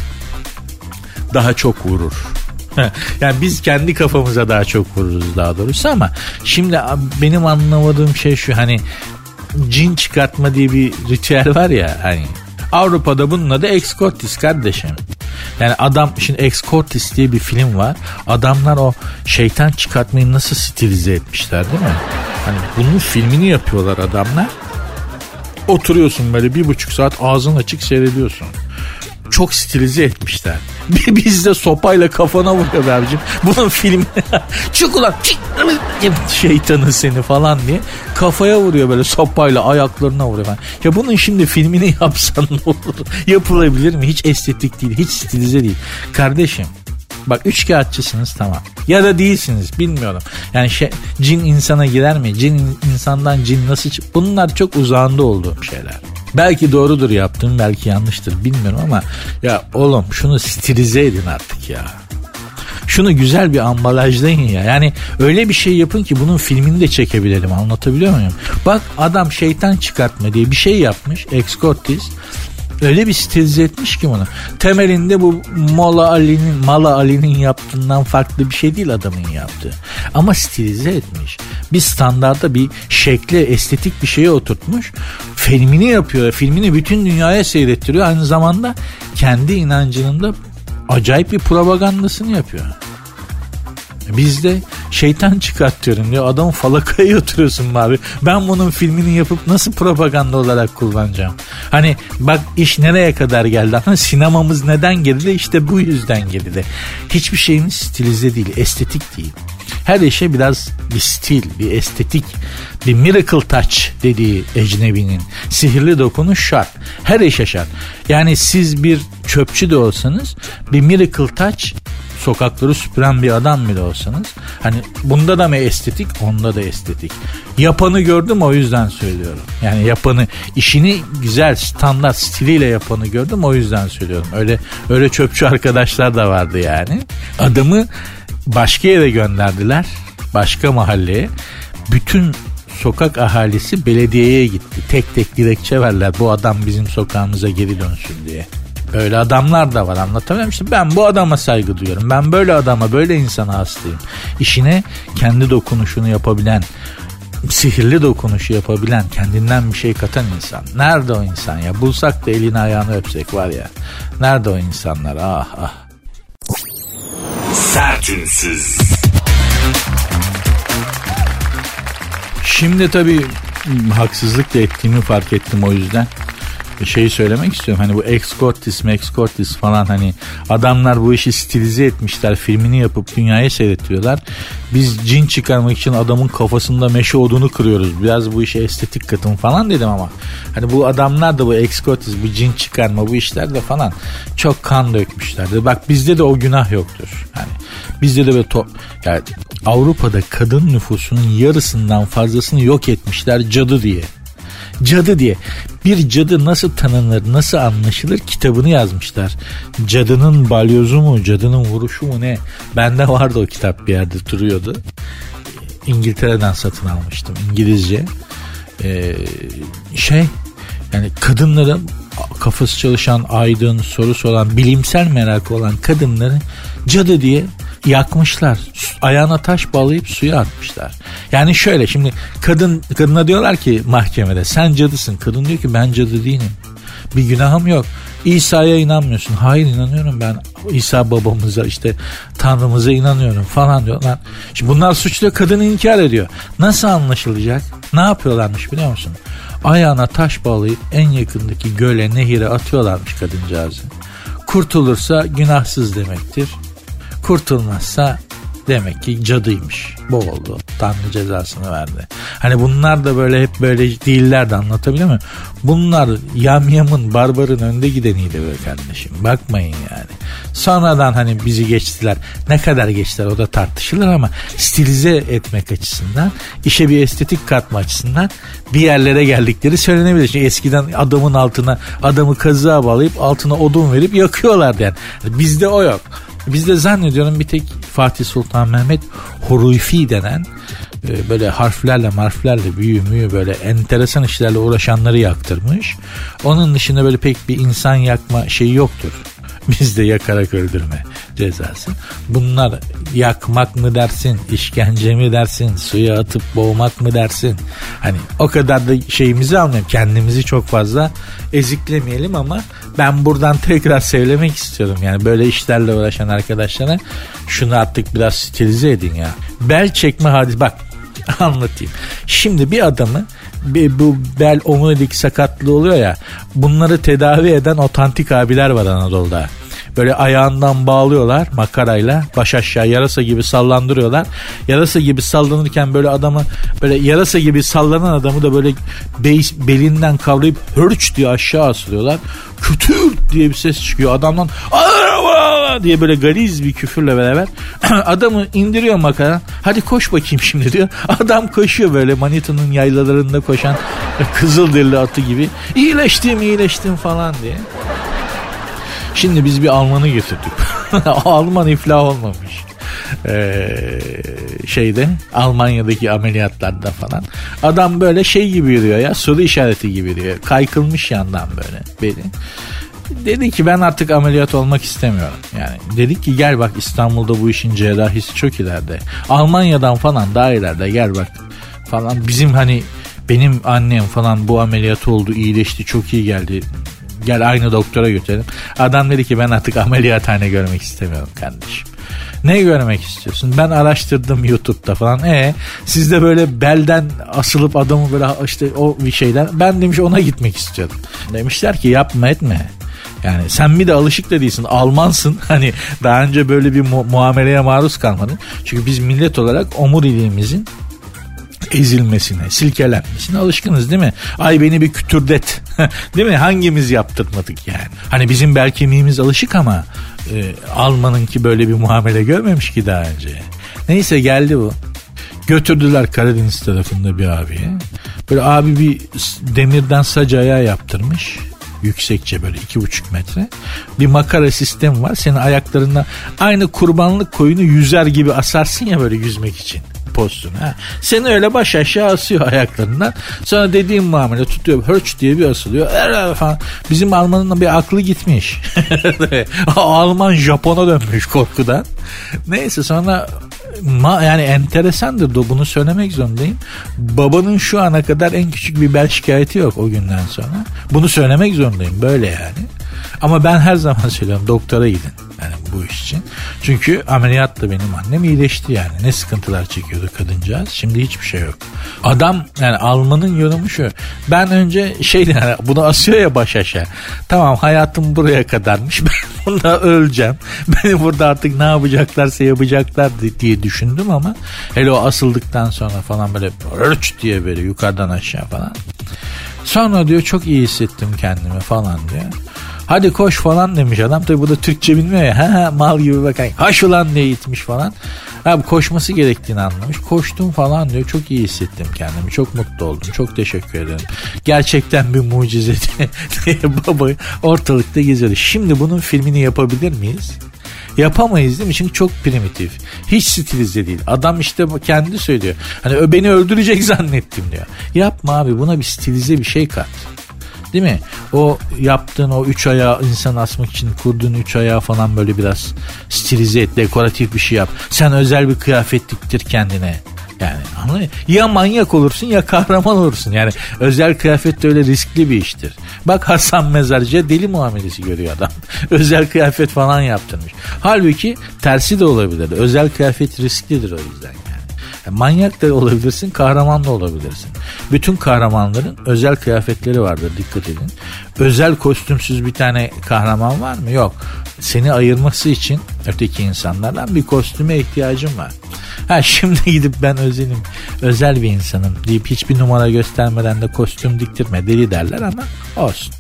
Daha çok vurur. yani biz kendi kafamıza daha çok vururuz daha doğrusu ama şimdi benim anlamadığım şey şu hani cin çıkartma diye bir ritüel var ya hani Avrupa'da bunun adı Excortis kardeşim. Yani adam şimdi Excortis diye bir film var. Adamlar o şeytan çıkartmayı nasıl stilize etmişler değil mi? Hani bunun filmini yapıyorlar adamlar. Oturuyorsun böyle bir buçuk saat ağzın açık seyrediyorsun çok stilize etmişler. Biz de sopayla kafana vuruyor abicim. Bunun filmi çık ulan çık şeytanı seni falan diye kafaya vuruyor böyle sopayla ayaklarına vuruyor. Ben. Ya bunun şimdi filmini yapsan ne olur? Yapılabilir mi? Hiç estetik değil, hiç stilize değil. Kardeşim Bak üç kağıtçısınız tamam. Ya da değilsiniz bilmiyorum. Yani şey, cin insana girer mi? Cin insandan cin nasıl... Bunlar çok uzağında olduğum şeyler. Belki doğrudur yaptığım belki yanlıştır bilmiyorum ama ya oğlum şunu stilize edin artık ya. Şunu güzel bir ambalajlayın ya. Yani öyle bir şey yapın ki bunun filmini de çekebilelim. Anlatabiliyor muyum? Bak adam şeytan çıkartma diye bir şey yapmış. Excortis. Öyle bir stilize etmiş ki bunu. Temelinde bu Mola Ali'nin, Mala Ali'nin yaptığından farklı bir şey değil adamın yaptığı. Ama stilize etmiş. Bir standarda bir şekle, estetik bir şeye oturtmuş. Filmini yapıyor. Filmini bütün dünyaya seyrettiriyor. Aynı zamanda kendi inancının da acayip bir propagandasını yapıyor. Bizde şeytan çıkartıyorum diyor. Adam falakaya oturuyorsun abi. Ben bunun filmini yapıp nasıl propaganda olarak kullanacağım? Hani bak iş nereye kadar geldi? Hani sinemamız neden geride? İşte bu yüzden geride. Hiçbir şeyimiz stilize değil, estetik değil. Her işe biraz bir stil, bir estetik, bir miracle touch dediği ecnebinin sihirli dokunuş şart. Her işe şart. Yani siz bir çöpçü de olsanız bir miracle touch sokakları süpüren bir adam bile olsanız hani bunda da mı estetik onda da estetik. Yapanı gördüm o yüzden söylüyorum. Yani yapanı işini güzel standart stiliyle yapanı gördüm o yüzden söylüyorum. Öyle öyle çöpçü arkadaşlar da vardı yani. Adamı başka yere gönderdiler. Başka mahalleye. Bütün sokak ahalisi belediyeye gitti. Tek tek dilekçe verler bu adam bizim sokağımıza geri dönsün diye. Böyle adamlar da var anlatamıyorum işte ben bu adama saygı duyuyorum. Ben böyle adama böyle insana hastayım. İşine kendi dokunuşunu yapabilen sihirli dokunuşu yapabilen kendinden bir şey katan insan. Nerede o insan ya? Bulsak da elini ayağını öpsek var ya. Nerede o insanlar? Ah ah. Sertünsüz. Şimdi tabii haksızlık da ettiğimi fark ettim o yüzden şeyi söylemek istiyorum. Hani bu Excortis, Mexcortis falan hani adamlar bu işi stilize etmişler. Filmini yapıp dünyaya seyretiyorlar. Biz cin çıkarmak için adamın kafasında meşe odunu kırıyoruz. Biraz bu işe estetik katın falan dedim ama. Hani bu adamlar da bu Excortis, bu cin çıkarma bu işlerde falan çok kan dökmüşlerdi. Bak bizde de o günah yoktur. Hani bizde de böyle to yani Avrupa'da kadın nüfusunun yarısından fazlasını yok etmişler cadı diye cadı diye. Bir cadı nasıl tanınır, nasıl anlaşılır kitabını yazmışlar. Cadının balyozu mu, cadının vuruşu mu ne? Bende vardı o kitap bir yerde duruyordu. İngiltere'den satın almıştım İngilizce. Ee, şey yani kadınların kafası çalışan, aydın, sorusu olan, bilimsel merakı olan kadınları cadı diye yakmışlar. Ayağına taş bağlayıp suya atmışlar. Yani şöyle şimdi kadın kadına diyorlar ki mahkemede sen cadısın. Kadın diyor ki ben cadı değilim. Bir günahım yok. İsa'ya inanmıyorsun. Hayır inanıyorum ben İsa babamıza işte Tanrımıza inanıyorum falan diyorlar. Şimdi bunlar suçlu kadını inkar ediyor. Nasıl anlaşılacak? Ne yapıyorlarmış biliyor musun? Ayağına taş bağlayıp en yakındaki göle nehire atıyorlarmış kadıncağızı. Kurtulursa günahsız demektir. Kurtulmazsa demek ki cadıymış. Bu oldu. Tanrı cezasını verdi. Hani bunlar da böyle hep böyle değiller de anlatabiliyor muyum? Bunlar yamyamın, barbarın önde gideniydi böyle kardeşim. Bakmayın yani. Sonradan hani bizi geçtiler. Ne kadar geçtiler o da tartışılır ama stilize etmek açısından, işe bir estetik katma açısından bir yerlere geldikleri söylenebilir. Çünkü eskiden adamın altına adamı kazığa bağlayıp altına odun verip yakıyorlardı yani. Bizde o yok. Bizde zannediyorum bir tek Fatih Sultan Mehmet Hurufi denen e, böyle harflerle marflerle büyü böyle enteresan işlerle uğraşanları yaktırmış. Onun dışında böyle pek bir insan yakma şeyi yoktur. Bizde yakarak öldürme cezası. Bunlar yakmak mı dersin, işkence mi dersin, suya atıp boğmak mı dersin? Hani o kadar da şeyimizi almayalım. Kendimizi çok fazla eziklemeyelim ama ben buradan tekrar söylemek istiyorum. Yani böyle işlerle uğraşan arkadaşlara şunu artık biraz stilize edin ya. Bel çekme hadis bak anlatayım. Şimdi bir adamı bir, bu bel omurilik sakatlığı oluyor ya bunları tedavi eden otantik abiler var Anadolu'da. Böyle ayağından bağlıyorlar makarayla baş aşağı yarasa gibi sallandırıyorlar. Yarasa gibi sallanırken böyle adamı böyle yarasa gibi sallanan adamı da böyle beis, belinden kavrayıp hörç diye aşağı asılıyorlar. Kütür diye bir ses çıkıyor adamdan diye böyle galiz bir küfürle beraber adamı indiriyor makara. Hadi koş bakayım şimdi diyor. Adam koşuyor böyle Manita'nın yaylalarında koşan kızıl derili atı gibi. İyileştim iyileştim falan diye. Şimdi biz bir Alman'ı getirdik. Alman iflah olmamış. Ee, şeyde Almanya'daki ameliyatlarda falan. Adam böyle şey gibi yürüyor ya soru işareti gibi yürüyor. Kaykılmış yandan böyle beni. Dedi ki ben artık ameliyat olmak istemiyorum. Yani dedik ki gel bak İstanbul'da bu işin cerrahisi çok ileride. Almanya'dan falan daha ileride gel bak falan. Bizim hani benim annem falan bu ameliyat oldu iyileşti çok iyi geldi Gel aynı doktora götürelim. Adam dedi ki ben artık ameliyathane görmek istemiyorum kardeşim. Ne görmek istiyorsun? Ben araştırdım YouTube'da falan. E siz de böyle belden asılıp adamı böyle işte o bir şeyler. Ben demiş ona gitmek istiyordum. Demişler ki yapma etme. Yani sen mi de alışık da değilsin. Almansın. Hani daha önce böyle bir mu- muameleye maruz kalmadın. Çünkü biz millet olarak omuriliğimizin ezilmesine, silkelenmesine alışkınız değil mi? Ay beni bir kütürdet. değil mi? Hangimiz yaptırmadık yani? Hani bizim bel kemiğimiz alışık ama e, Alman'ınki böyle bir muamele görmemiş ki daha önce. Neyse geldi bu. Götürdüler Karadeniz tarafında bir abiye. Böyle abi bir demirden sac ayağı yaptırmış yüksekçe böyle iki buçuk metre. Bir makara sistemi var. Senin ayaklarında aynı kurbanlık koyunu yüzer gibi asarsın ya böyle yüzmek için pozisyon. Ha. Seni öyle baş aşağı asıyor ayaklarından. Sonra dediğim muamele tutuyor. Hörç diye bir asılıyor. Er, falan. Bizim Almanın bir aklı gitmiş. Alman Japon'a dönmüş korkudan. Neyse sonra ma yani enteresandır da bunu söylemek zorundayım. Babanın şu ana kadar en küçük bir bel şikayeti yok o günden sonra. Bunu söylemek zorundayım böyle yani. Ama ben her zaman söylüyorum doktora gidin. Yani bu iş için. Çünkü ameliyatla benim annem iyileşti yani. Ne sıkıntılar çekiyordu kadıncağız. Şimdi hiçbir şey yok. Adam yani Alman'ın yorumu şu. Ben önce şey yani bunu asıyor ya baş aşağı. Tamam hayatım buraya kadarmış. Ben bunda öleceğim. Beni burada artık ne yapacaklarsa yapacaklar diye düşündüm ama hele o asıldıktan sonra falan böyle örç diye böyle yukarıdan aşağı falan. Sonra diyor çok iyi hissettim kendimi falan diyor. Hadi koş falan demiş adam. Tabi bu da Türkçe bilmiyor ya. Ha, mal gibi bakayım. Haş ulan diye itmiş falan. Abi koşması gerektiğini anlamış. Koştum falan diyor. Çok iyi hissettim kendimi. Çok mutlu oldum. Çok teşekkür ederim. Gerçekten bir mucize diye baba ortalıkta geziyordu. Şimdi bunun filmini yapabilir miyiz? Yapamayız değil mi? Çünkü çok primitif. Hiç stilize değil. Adam işte kendi söylüyor. Hani beni öldürecek zannettim diyor. Yapma abi buna bir stilize bir şey kat. Değil mi? O yaptığın o üç ayağı insan asmak için kurduğun üç ayağı falan böyle biraz stilize et, dekoratif bir şey yap. Sen özel bir kıyafet diktir kendine. Yani anladın Ya manyak olursun ya kahraman olursun. Yani özel kıyafet de öyle riskli bir iştir. Bak Hasan Mezarcı'ya deli muamelesi görüyor adam. özel kıyafet falan yaptırmış. Halbuki tersi de olabilir. Özel kıyafet risklidir o yüzden. Manyak da olabilirsin, kahraman da olabilirsin. Bütün kahramanların özel kıyafetleri vardır dikkat edin. Özel kostümsüz bir tane kahraman var mı? Yok. Seni ayırması için öteki insanlardan bir kostüme ihtiyacım var. Ha şimdi gidip ben özelim, özel bir insanım deyip hiçbir numara göstermeden de kostüm diktirme deli derler ama olsun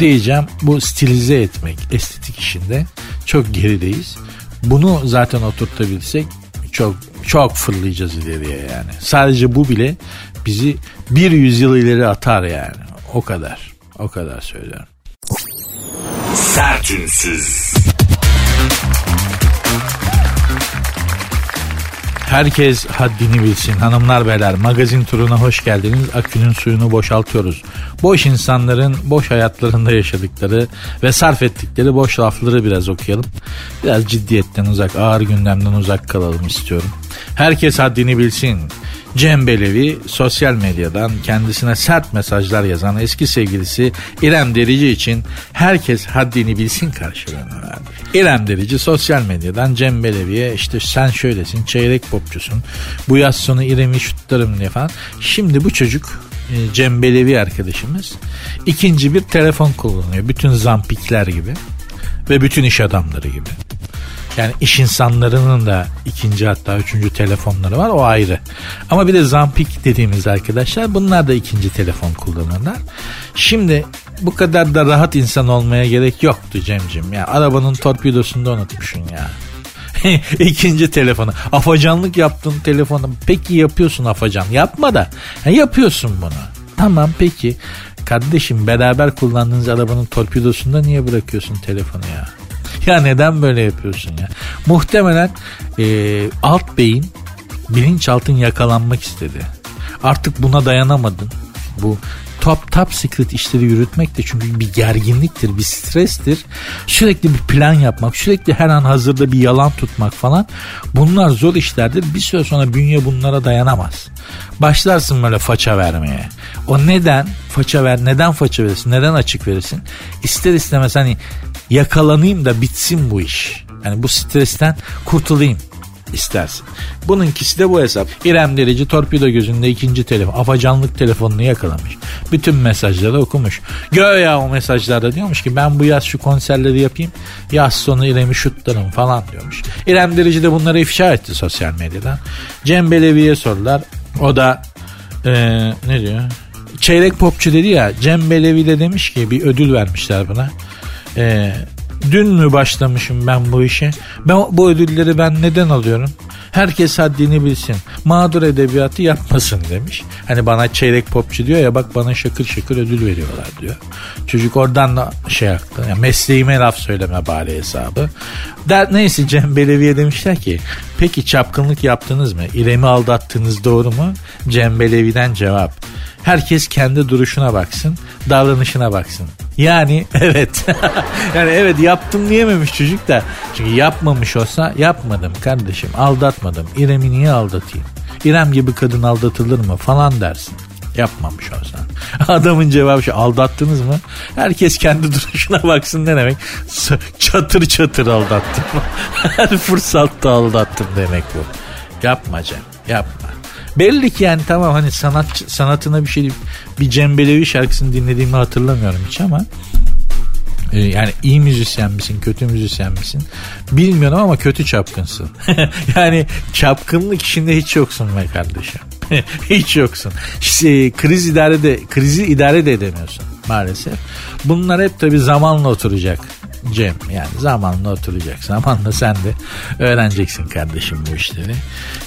diyeceğim bu stilize etmek estetik işinde çok gerideyiz. Bunu zaten oturtabilsek çok çok fırlayacağız ileriye yani. Sadece bu bile bizi bir yüzyıl ileri atar yani. O kadar. O kadar söylüyorum. Sertünsüz. Herkes haddini bilsin. Hanımlar beyler magazin turuna hoş geldiniz. Akünün suyunu boşaltıyoruz. Boş insanların boş hayatlarında yaşadıkları ve sarf ettikleri boş lafları biraz okuyalım. Biraz ciddiyetten uzak, ağır gündemden uzak kalalım istiyorum. Herkes haddini bilsin. Cem Belevi sosyal medyadan kendisine sert mesajlar yazan eski sevgilisi İrem Derici için herkes haddini bilsin karşılığını verdi. İrem Derici sosyal medyadan Cem Belevi'ye işte sen şöylesin çeyrek popçusun bu yaz sonu İrem'i şutlarım diye falan. Şimdi bu çocuk e, Cem Belevi arkadaşımız ikinci bir telefon kullanıyor. Bütün zampikler gibi ve bütün iş adamları gibi. Yani iş insanlarının da ikinci hatta üçüncü telefonları var o ayrı. Ama bir de zampik dediğimiz arkadaşlar bunlar da ikinci telefon kullanırlar. Şimdi bu kadar da rahat insan olmaya gerek yoktu Cemcim. Ya arabanın torpidosunda unutmuşsun ya. İkinci telefonu. Afacanlık yaptın telefonu. Peki yapıyorsun afacan. Yapma da. Ya yapıyorsun bunu. Tamam peki. Kardeşim beraber kullandığınız arabanın torpidosunda niye bırakıyorsun telefonu ya? ya neden böyle yapıyorsun ya? Muhtemelen e, alt beyin bilinçaltın yakalanmak istedi. Artık buna dayanamadın. Bu top top secret işleri yürütmek de çünkü bir gerginliktir, bir strestir. Sürekli bir plan yapmak, sürekli her an hazırda bir yalan tutmak falan. Bunlar zor işlerdir. Bir süre sonra bünye bunlara dayanamaz. Başlarsın böyle faça vermeye. O neden faça ver, neden faça verirsin, neden açık verirsin? İster istemez hani yakalanayım da bitsin bu iş. Yani bu stresten kurtulayım istersin. Bununkisi de bu hesap. İrem Derici torpido gözünde ikinci telefon, afacanlık telefonunu yakalamış. Bütün mesajları okumuş. Göya o mesajlarda diyormuş ki ben bu yaz şu konserleri yapayım. Yaz sonu İrem'i şutlarım falan diyormuş. İrem Derici de bunları ifşa etti sosyal medyadan. Cem Belevi'ye sordular. O da ee, ne diyor? Çeyrek popçu dedi ya Cem Belevi de demiş ki bir ödül vermişler buna. Ee, dün mü başlamışım ben bu işe? Ben bu ödülleri ben neden alıyorum? Herkes haddini bilsin. Mağdur edebiyatı yapmasın demiş. Hani bana çeyrek popçu diyor ya bak bana şakır şakır ödül veriyorlar diyor. Çocuk oradan da şey yaptı. Yani mesleğime laf söyleme bari hesabı. Der, neyse Cem Belevi'ye demişler ki peki çapkınlık yaptınız mı? İrem'i aldattınız doğru mu? Cem Belevi'den cevap. Herkes kendi duruşuna baksın, davranışına baksın. Yani evet. yani evet yaptım diyememiş çocuk da. Çünkü yapmamış olsa yapmadım kardeşim aldatmadım. İrem'i niye aldatayım? İrem gibi kadın aldatılır mı falan dersin. Yapmamış olsan. Adamın cevabı şu aldattınız mı? Herkes kendi duruşuna baksın ne demek? Çatır çatır aldattım. Her fırsatta aldattım demek bu. Yapma Cem yapma. Belli ki yani tamam hani sanat sanatına bir şey bir Cem Belevi şarkısını dinlediğimi hatırlamıyorum hiç ama e, yani iyi müzisyen misin, kötü müzisyen misin bilmiyorum ama kötü çapkınsın. yani çapkınlık içinde hiç yoksun be kardeşim. hiç yoksun. İşte, kriz idare de krizi idare de edemiyorsun maalesef. Bunlar hep tabi zamanla oturacak. Cem yani zamanla oturacak. Zamanla sen de öğreneceksin kardeşim bu işleri.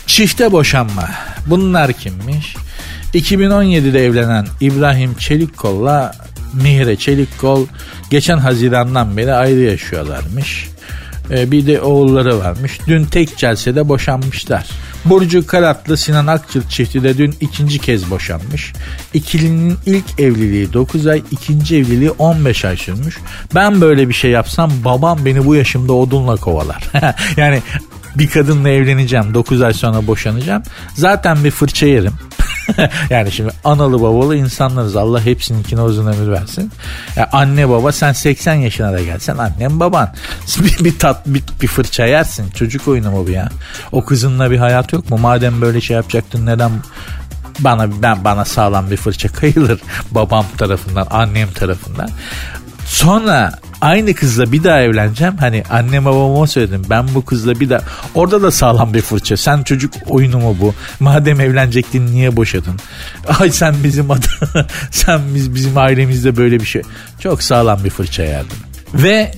Çifte boşanma. Bunlar kimmiş? 2017'de evlenen İbrahim Çelikkol'la Mihre Çelikkol geçen Haziran'dan beri ayrı yaşıyorlarmış. Ee, bir de oğulları varmış. Dün tek celsede boşanmışlar. Burcu Karatlı Sinan Akçıl çifti de dün ikinci kez boşanmış. İkilinin ilk evliliği 9 ay, ikinci evliliği 15 ay sürmüş. Ben böyle bir şey yapsam babam beni bu yaşımda odunla kovalar. yani bir kadınla evleneceğim 9 ay sonra boşanacağım. Zaten bir fırça yerim. yani şimdi analı babalı insanlarız. Allah hepsininkine uzun ömür versin. Ya anne baba sen 80 yaşına da gelsen annem baban. Bir, bir tat bir, bir fırça yersin. Çocuk oyunu mu bu ya? O kızınla bir hayat yok mu? Madem böyle şey yapacaktın neden bana ben bana sağlam bir fırça kayılır babam tarafından annem tarafından sonra aynı kızla bir daha evleneceğim. Hani annem babama söyledim ben bu kızla bir daha. Orada da sağlam bir fırça. Sen çocuk oyunu mu bu? Madem evlenecektin niye boşadın? Ay sen bizim adı, sen biz bizim ailemizde böyle bir şey. Çok sağlam bir fırça yerdim. Ve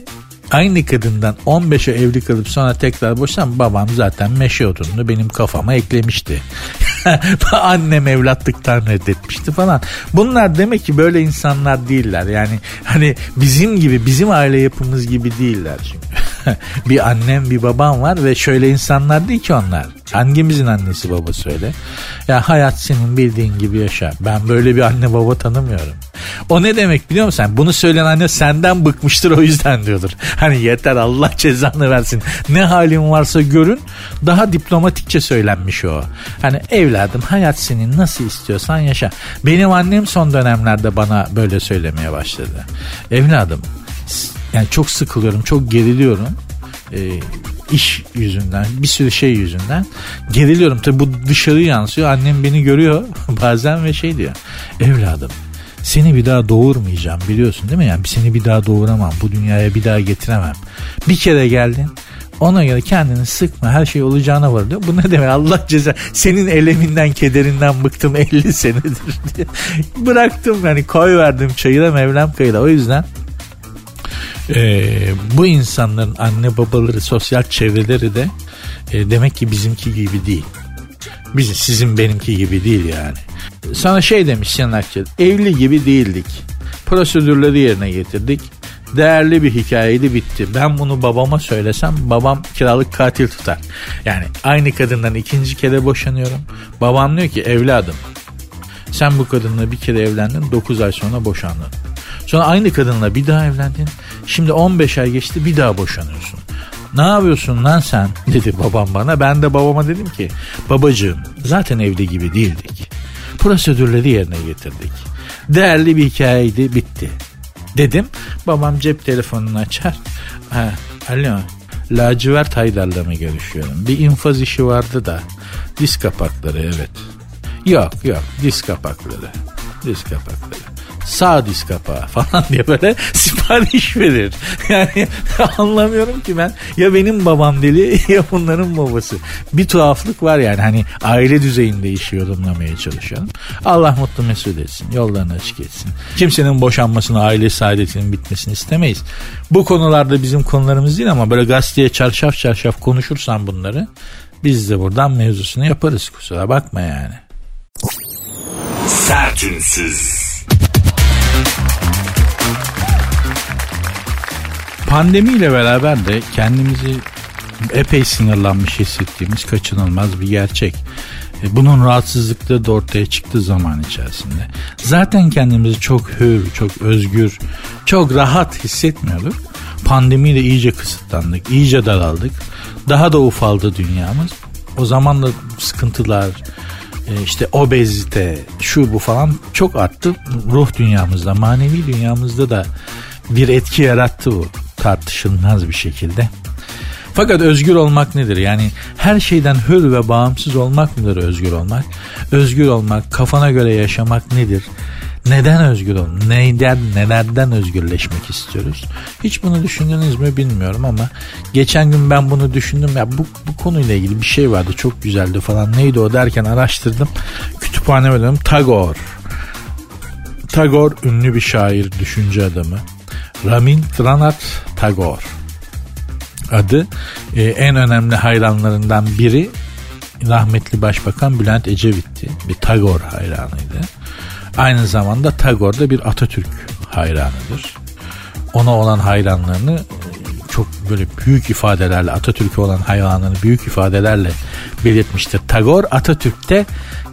aynı kadından 15'e evli kalıp sonra tekrar boşan babam zaten meşe odununu benim kafama eklemişti. Annem evlatlıktan reddetmişti falan. Bunlar demek ki böyle insanlar değiller. Yani hani bizim gibi bizim aile yapımız gibi değiller çünkü. bir annem bir babam var ve şöyle insanlar değil ki onlar. Hangimizin annesi baba söyle. Ya hayat senin bildiğin gibi yaşa. Ben böyle bir anne baba tanımıyorum. O ne demek biliyor musun? Bunu söyleyen anne senden bıkmıştır o yüzden diyordur. Hani yeter Allah cezanı versin. Ne halin varsa görün. Daha diplomatikçe söylenmiş o. Hani evladım hayat senin nasıl istiyorsan yaşa. Benim annem son dönemlerde bana böyle söylemeye başladı. Evladım yani çok sıkılıyorum, çok geriliyorum. Ee, iş yüzünden, bir sürü şey yüzünden geriliyorum. Tabi bu dışarı yansıyor. Annem beni görüyor bazen ve şey diyor. Evladım seni bir daha doğurmayacağım biliyorsun değil mi? Yani seni bir daha doğuramam. Bu dünyaya bir daha getiremem. Bir kere geldin. Ona göre kendini sıkma her şey olacağına var diyor. Bu ne demek Allah ceza senin eleminden kederinden bıktım 50 senedir diye. Bıraktım yani koy verdim çayıra Mevlam kayıda. O yüzden e, bu insanların anne babaları sosyal çevreleri de e, demek ki bizimki gibi değil. Biz, sizin benimki gibi değil yani. Sana şey demiş Sinan Akçıl. Evli gibi değildik. Prosedürleri yerine getirdik. Değerli bir hikayeydi bitti. Ben bunu babama söylesem babam kiralık katil tutar. Yani aynı kadından ikinci kere boşanıyorum. Babam diyor ki evladım sen bu kadınla bir kere evlendin 9 ay sonra boşandın. Sonra aynı kadınla bir daha evlendin. Şimdi 15 ay geçti bir daha boşanıyorsun. Ne yapıyorsun lan sen dedi babam bana. Ben de babama dedim ki babacığım zaten evli gibi değildik. Prosedürleri yerine getirdik. Değerli bir hikayeydi bitti. Dedim babam cep telefonunu açar. Ha, alo lacivert Haydar'la mı görüşüyorum? Bir infaz işi vardı da disk kapakları evet. Yok yok disk kapakları. Disk kapakları. Sağ diz kapağı falan diye böyle sipariş verir. Yani anlamıyorum ki ben ya benim babam deli ya bunların babası. Bir tuhaflık var yani hani aile düzeyinde işi yorumlamaya çalışıyorum. Allah mutlu mesut etsin. Yollarını açık etsin. Kimsenin boşanmasını, aile saadetinin bitmesini istemeyiz. Bu konularda bizim konularımız değil ama böyle gazeteye çarşaf çarşaf konuşursan bunları biz de buradan mevzusunu yaparız kusura bakma yani. Sertünsüz. Pandemiyle beraber de kendimizi epey sınırlanmış hissettiğimiz kaçınılmaz bir gerçek. E, bunun rahatsızlıkları da ortaya çıktığı zaman içerisinde. Zaten kendimizi çok hür, çok özgür, çok rahat hissetmiyorduk. Pandemiyle iyice kısıtlandık, iyice daraldık. Daha da ufaldı dünyamız. O zaman da sıkıntılar, işte obezite, şu bu falan çok arttı. Ruh dünyamızda, manevi dünyamızda da bir etki yarattı bu tartışılmaz bir şekilde. Fakat özgür olmak nedir? Yani her şeyden hür ve bağımsız olmak mıdır özgür olmak? Özgür olmak, kafana göre yaşamak nedir? Neden özgür ol? Neyden, nelerden özgürleşmek istiyoruz? Hiç bunu düşündünüz mü bilmiyorum ama geçen gün ben bunu düşündüm. Ya bu, bu konuyla ilgili bir şey vardı çok güzeldi falan. Neydi o derken araştırdım. Kütüphane bölümüm Tagore. Tagore ünlü bir şair, düşünce adamı. Rabindranath Tagore adı. Ee, en önemli hayranlarından biri rahmetli Başbakan Bülent Ecevit'ti. Bir Tagore hayranıydı. Aynı zamanda Tagore da bir Atatürk hayranıdır. Ona olan hayranlarını çok böyle büyük ifadelerle Atatürk'e olan hayranını büyük ifadelerle belirtmiştir. Tagore Atatürk'te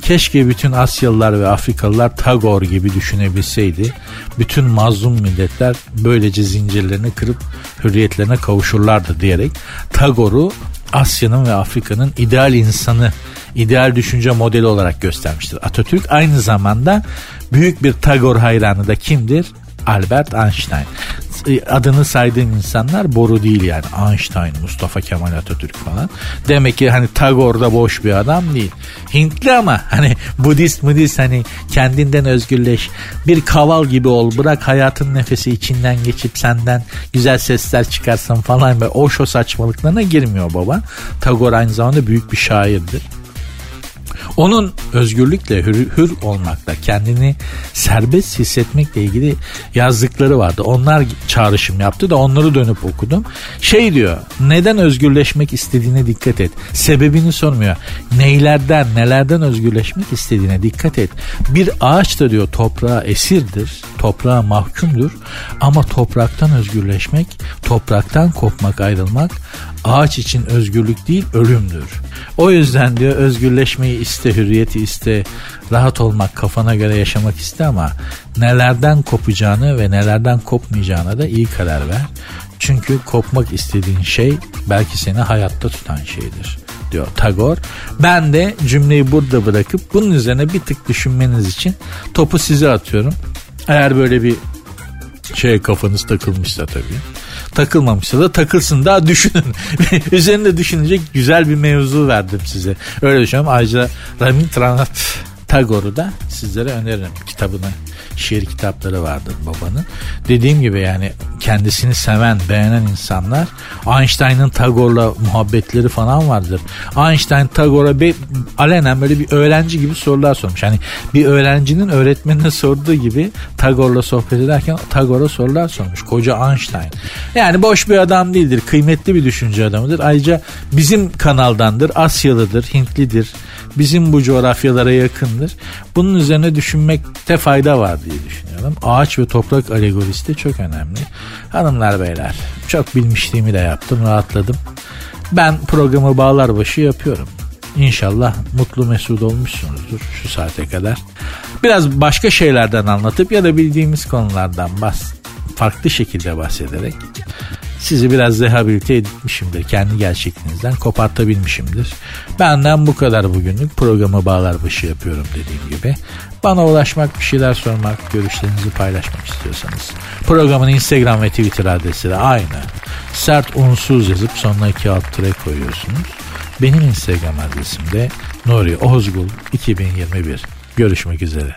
keşke bütün Asyalılar ve Afrikalılar Tagore gibi düşünebilseydi. Bütün mazlum milletler böylece zincirlerini kırıp hürriyetlerine kavuşurlardı diyerek Tagore'u Asya'nın ve Afrika'nın ideal insanı, ideal düşünce modeli olarak göstermiştir. Atatürk aynı zamanda büyük bir Tagore hayranı da kimdir? Albert Einstein. Adını saydığım insanlar boru değil yani. Einstein, Mustafa Kemal Atatürk falan. Demek ki hani Tagore da boş bir adam değil. Hintli ama hani Budist Budist hani kendinden özgürleş. Bir kaval gibi ol. Bırak hayatın nefesi içinden geçip senden güzel sesler çıkarsın falan. Ve o şo saçmalıklarına girmiyor baba. Tagore aynı zamanda büyük bir şairdir. Onun özgürlükle hür, hür olmakla kendini serbest hissetmekle ilgili yazdıkları vardı. Onlar çağrışım yaptı da onları dönüp okudum. Şey diyor neden özgürleşmek istediğine dikkat et. Sebebini sormuyor. Neylerden nelerden özgürleşmek istediğine dikkat et. Bir ağaç da diyor toprağa esirdir. Toprağa mahkumdur. Ama topraktan özgürleşmek, topraktan kopmak ayrılmak ağaç için özgürlük değil ölümdür. O yüzden diyor özgürleşmeyi iste, hürriyeti iste, rahat olmak, kafana göre yaşamak iste ama nelerden kopacağını ve nelerden kopmayacağına da iyi karar ver. Çünkü kopmak istediğin şey belki seni hayatta tutan şeydir diyor Tagore. Ben de cümleyi burada bırakıp bunun üzerine bir tık düşünmeniz için topu size atıyorum. Eğer böyle bir şey kafanız takılmışsa tabii. Takılmamışsa da takılsın daha düşünün. Üzerinde düşünecek güzel bir mevzu verdim size. Öyle düşünüyorum. Ayrıca Rabindranath Tagore'u da sizlere öneririm kitabını şiir kitapları vardır babanın. Dediğim gibi yani kendisini seven, beğenen insanlar Einstein'ın Tagore'la muhabbetleri falan vardır. Einstein Tagore'a bir, alenen böyle bir öğrenci gibi sorular sormuş. Hani bir öğrencinin öğretmenine sorduğu gibi Tagore'la sohbet ederken Tagore'a sorular sormuş. Koca Einstein. Yani boş bir adam değildir. Kıymetli bir düşünce adamıdır. Ayrıca bizim kanaldandır. Asyalıdır, Hintlidir. Bizim bu coğrafyalara yakındır. Bunun üzerine düşünmekte fayda var diye düşünüyorum. Ağaç ve toprak alegorisi de çok önemli. Hanımlar beyler çok bilmişliğimi de yaptım rahatladım. Ben programı bağlar başı yapıyorum. İnşallah mutlu mesut olmuşsunuzdur şu saate kadar. Biraz başka şeylerden anlatıp ya da bildiğimiz konulardan bas, farklı şekilde bahsederek sizi biraz rehabilite etmişimdir. Kendi gerçekliğinizden kopartabilmişimdir. Benden bu kadar bugünlük. Programı bağlar başı yapıyorum dediğim gibi. Bana ulaşmak, bir şeyler sormak, görüşlerinizi paylaşmak istiyorsanız. Programın Instagram ve Twitter adresi de aynı. Sert unsuz yazıp sonuna iki alt tere koyuyorsunuz. Benim Instagram adresim de Nuri Ozgul 2021. Görüşmek üzere.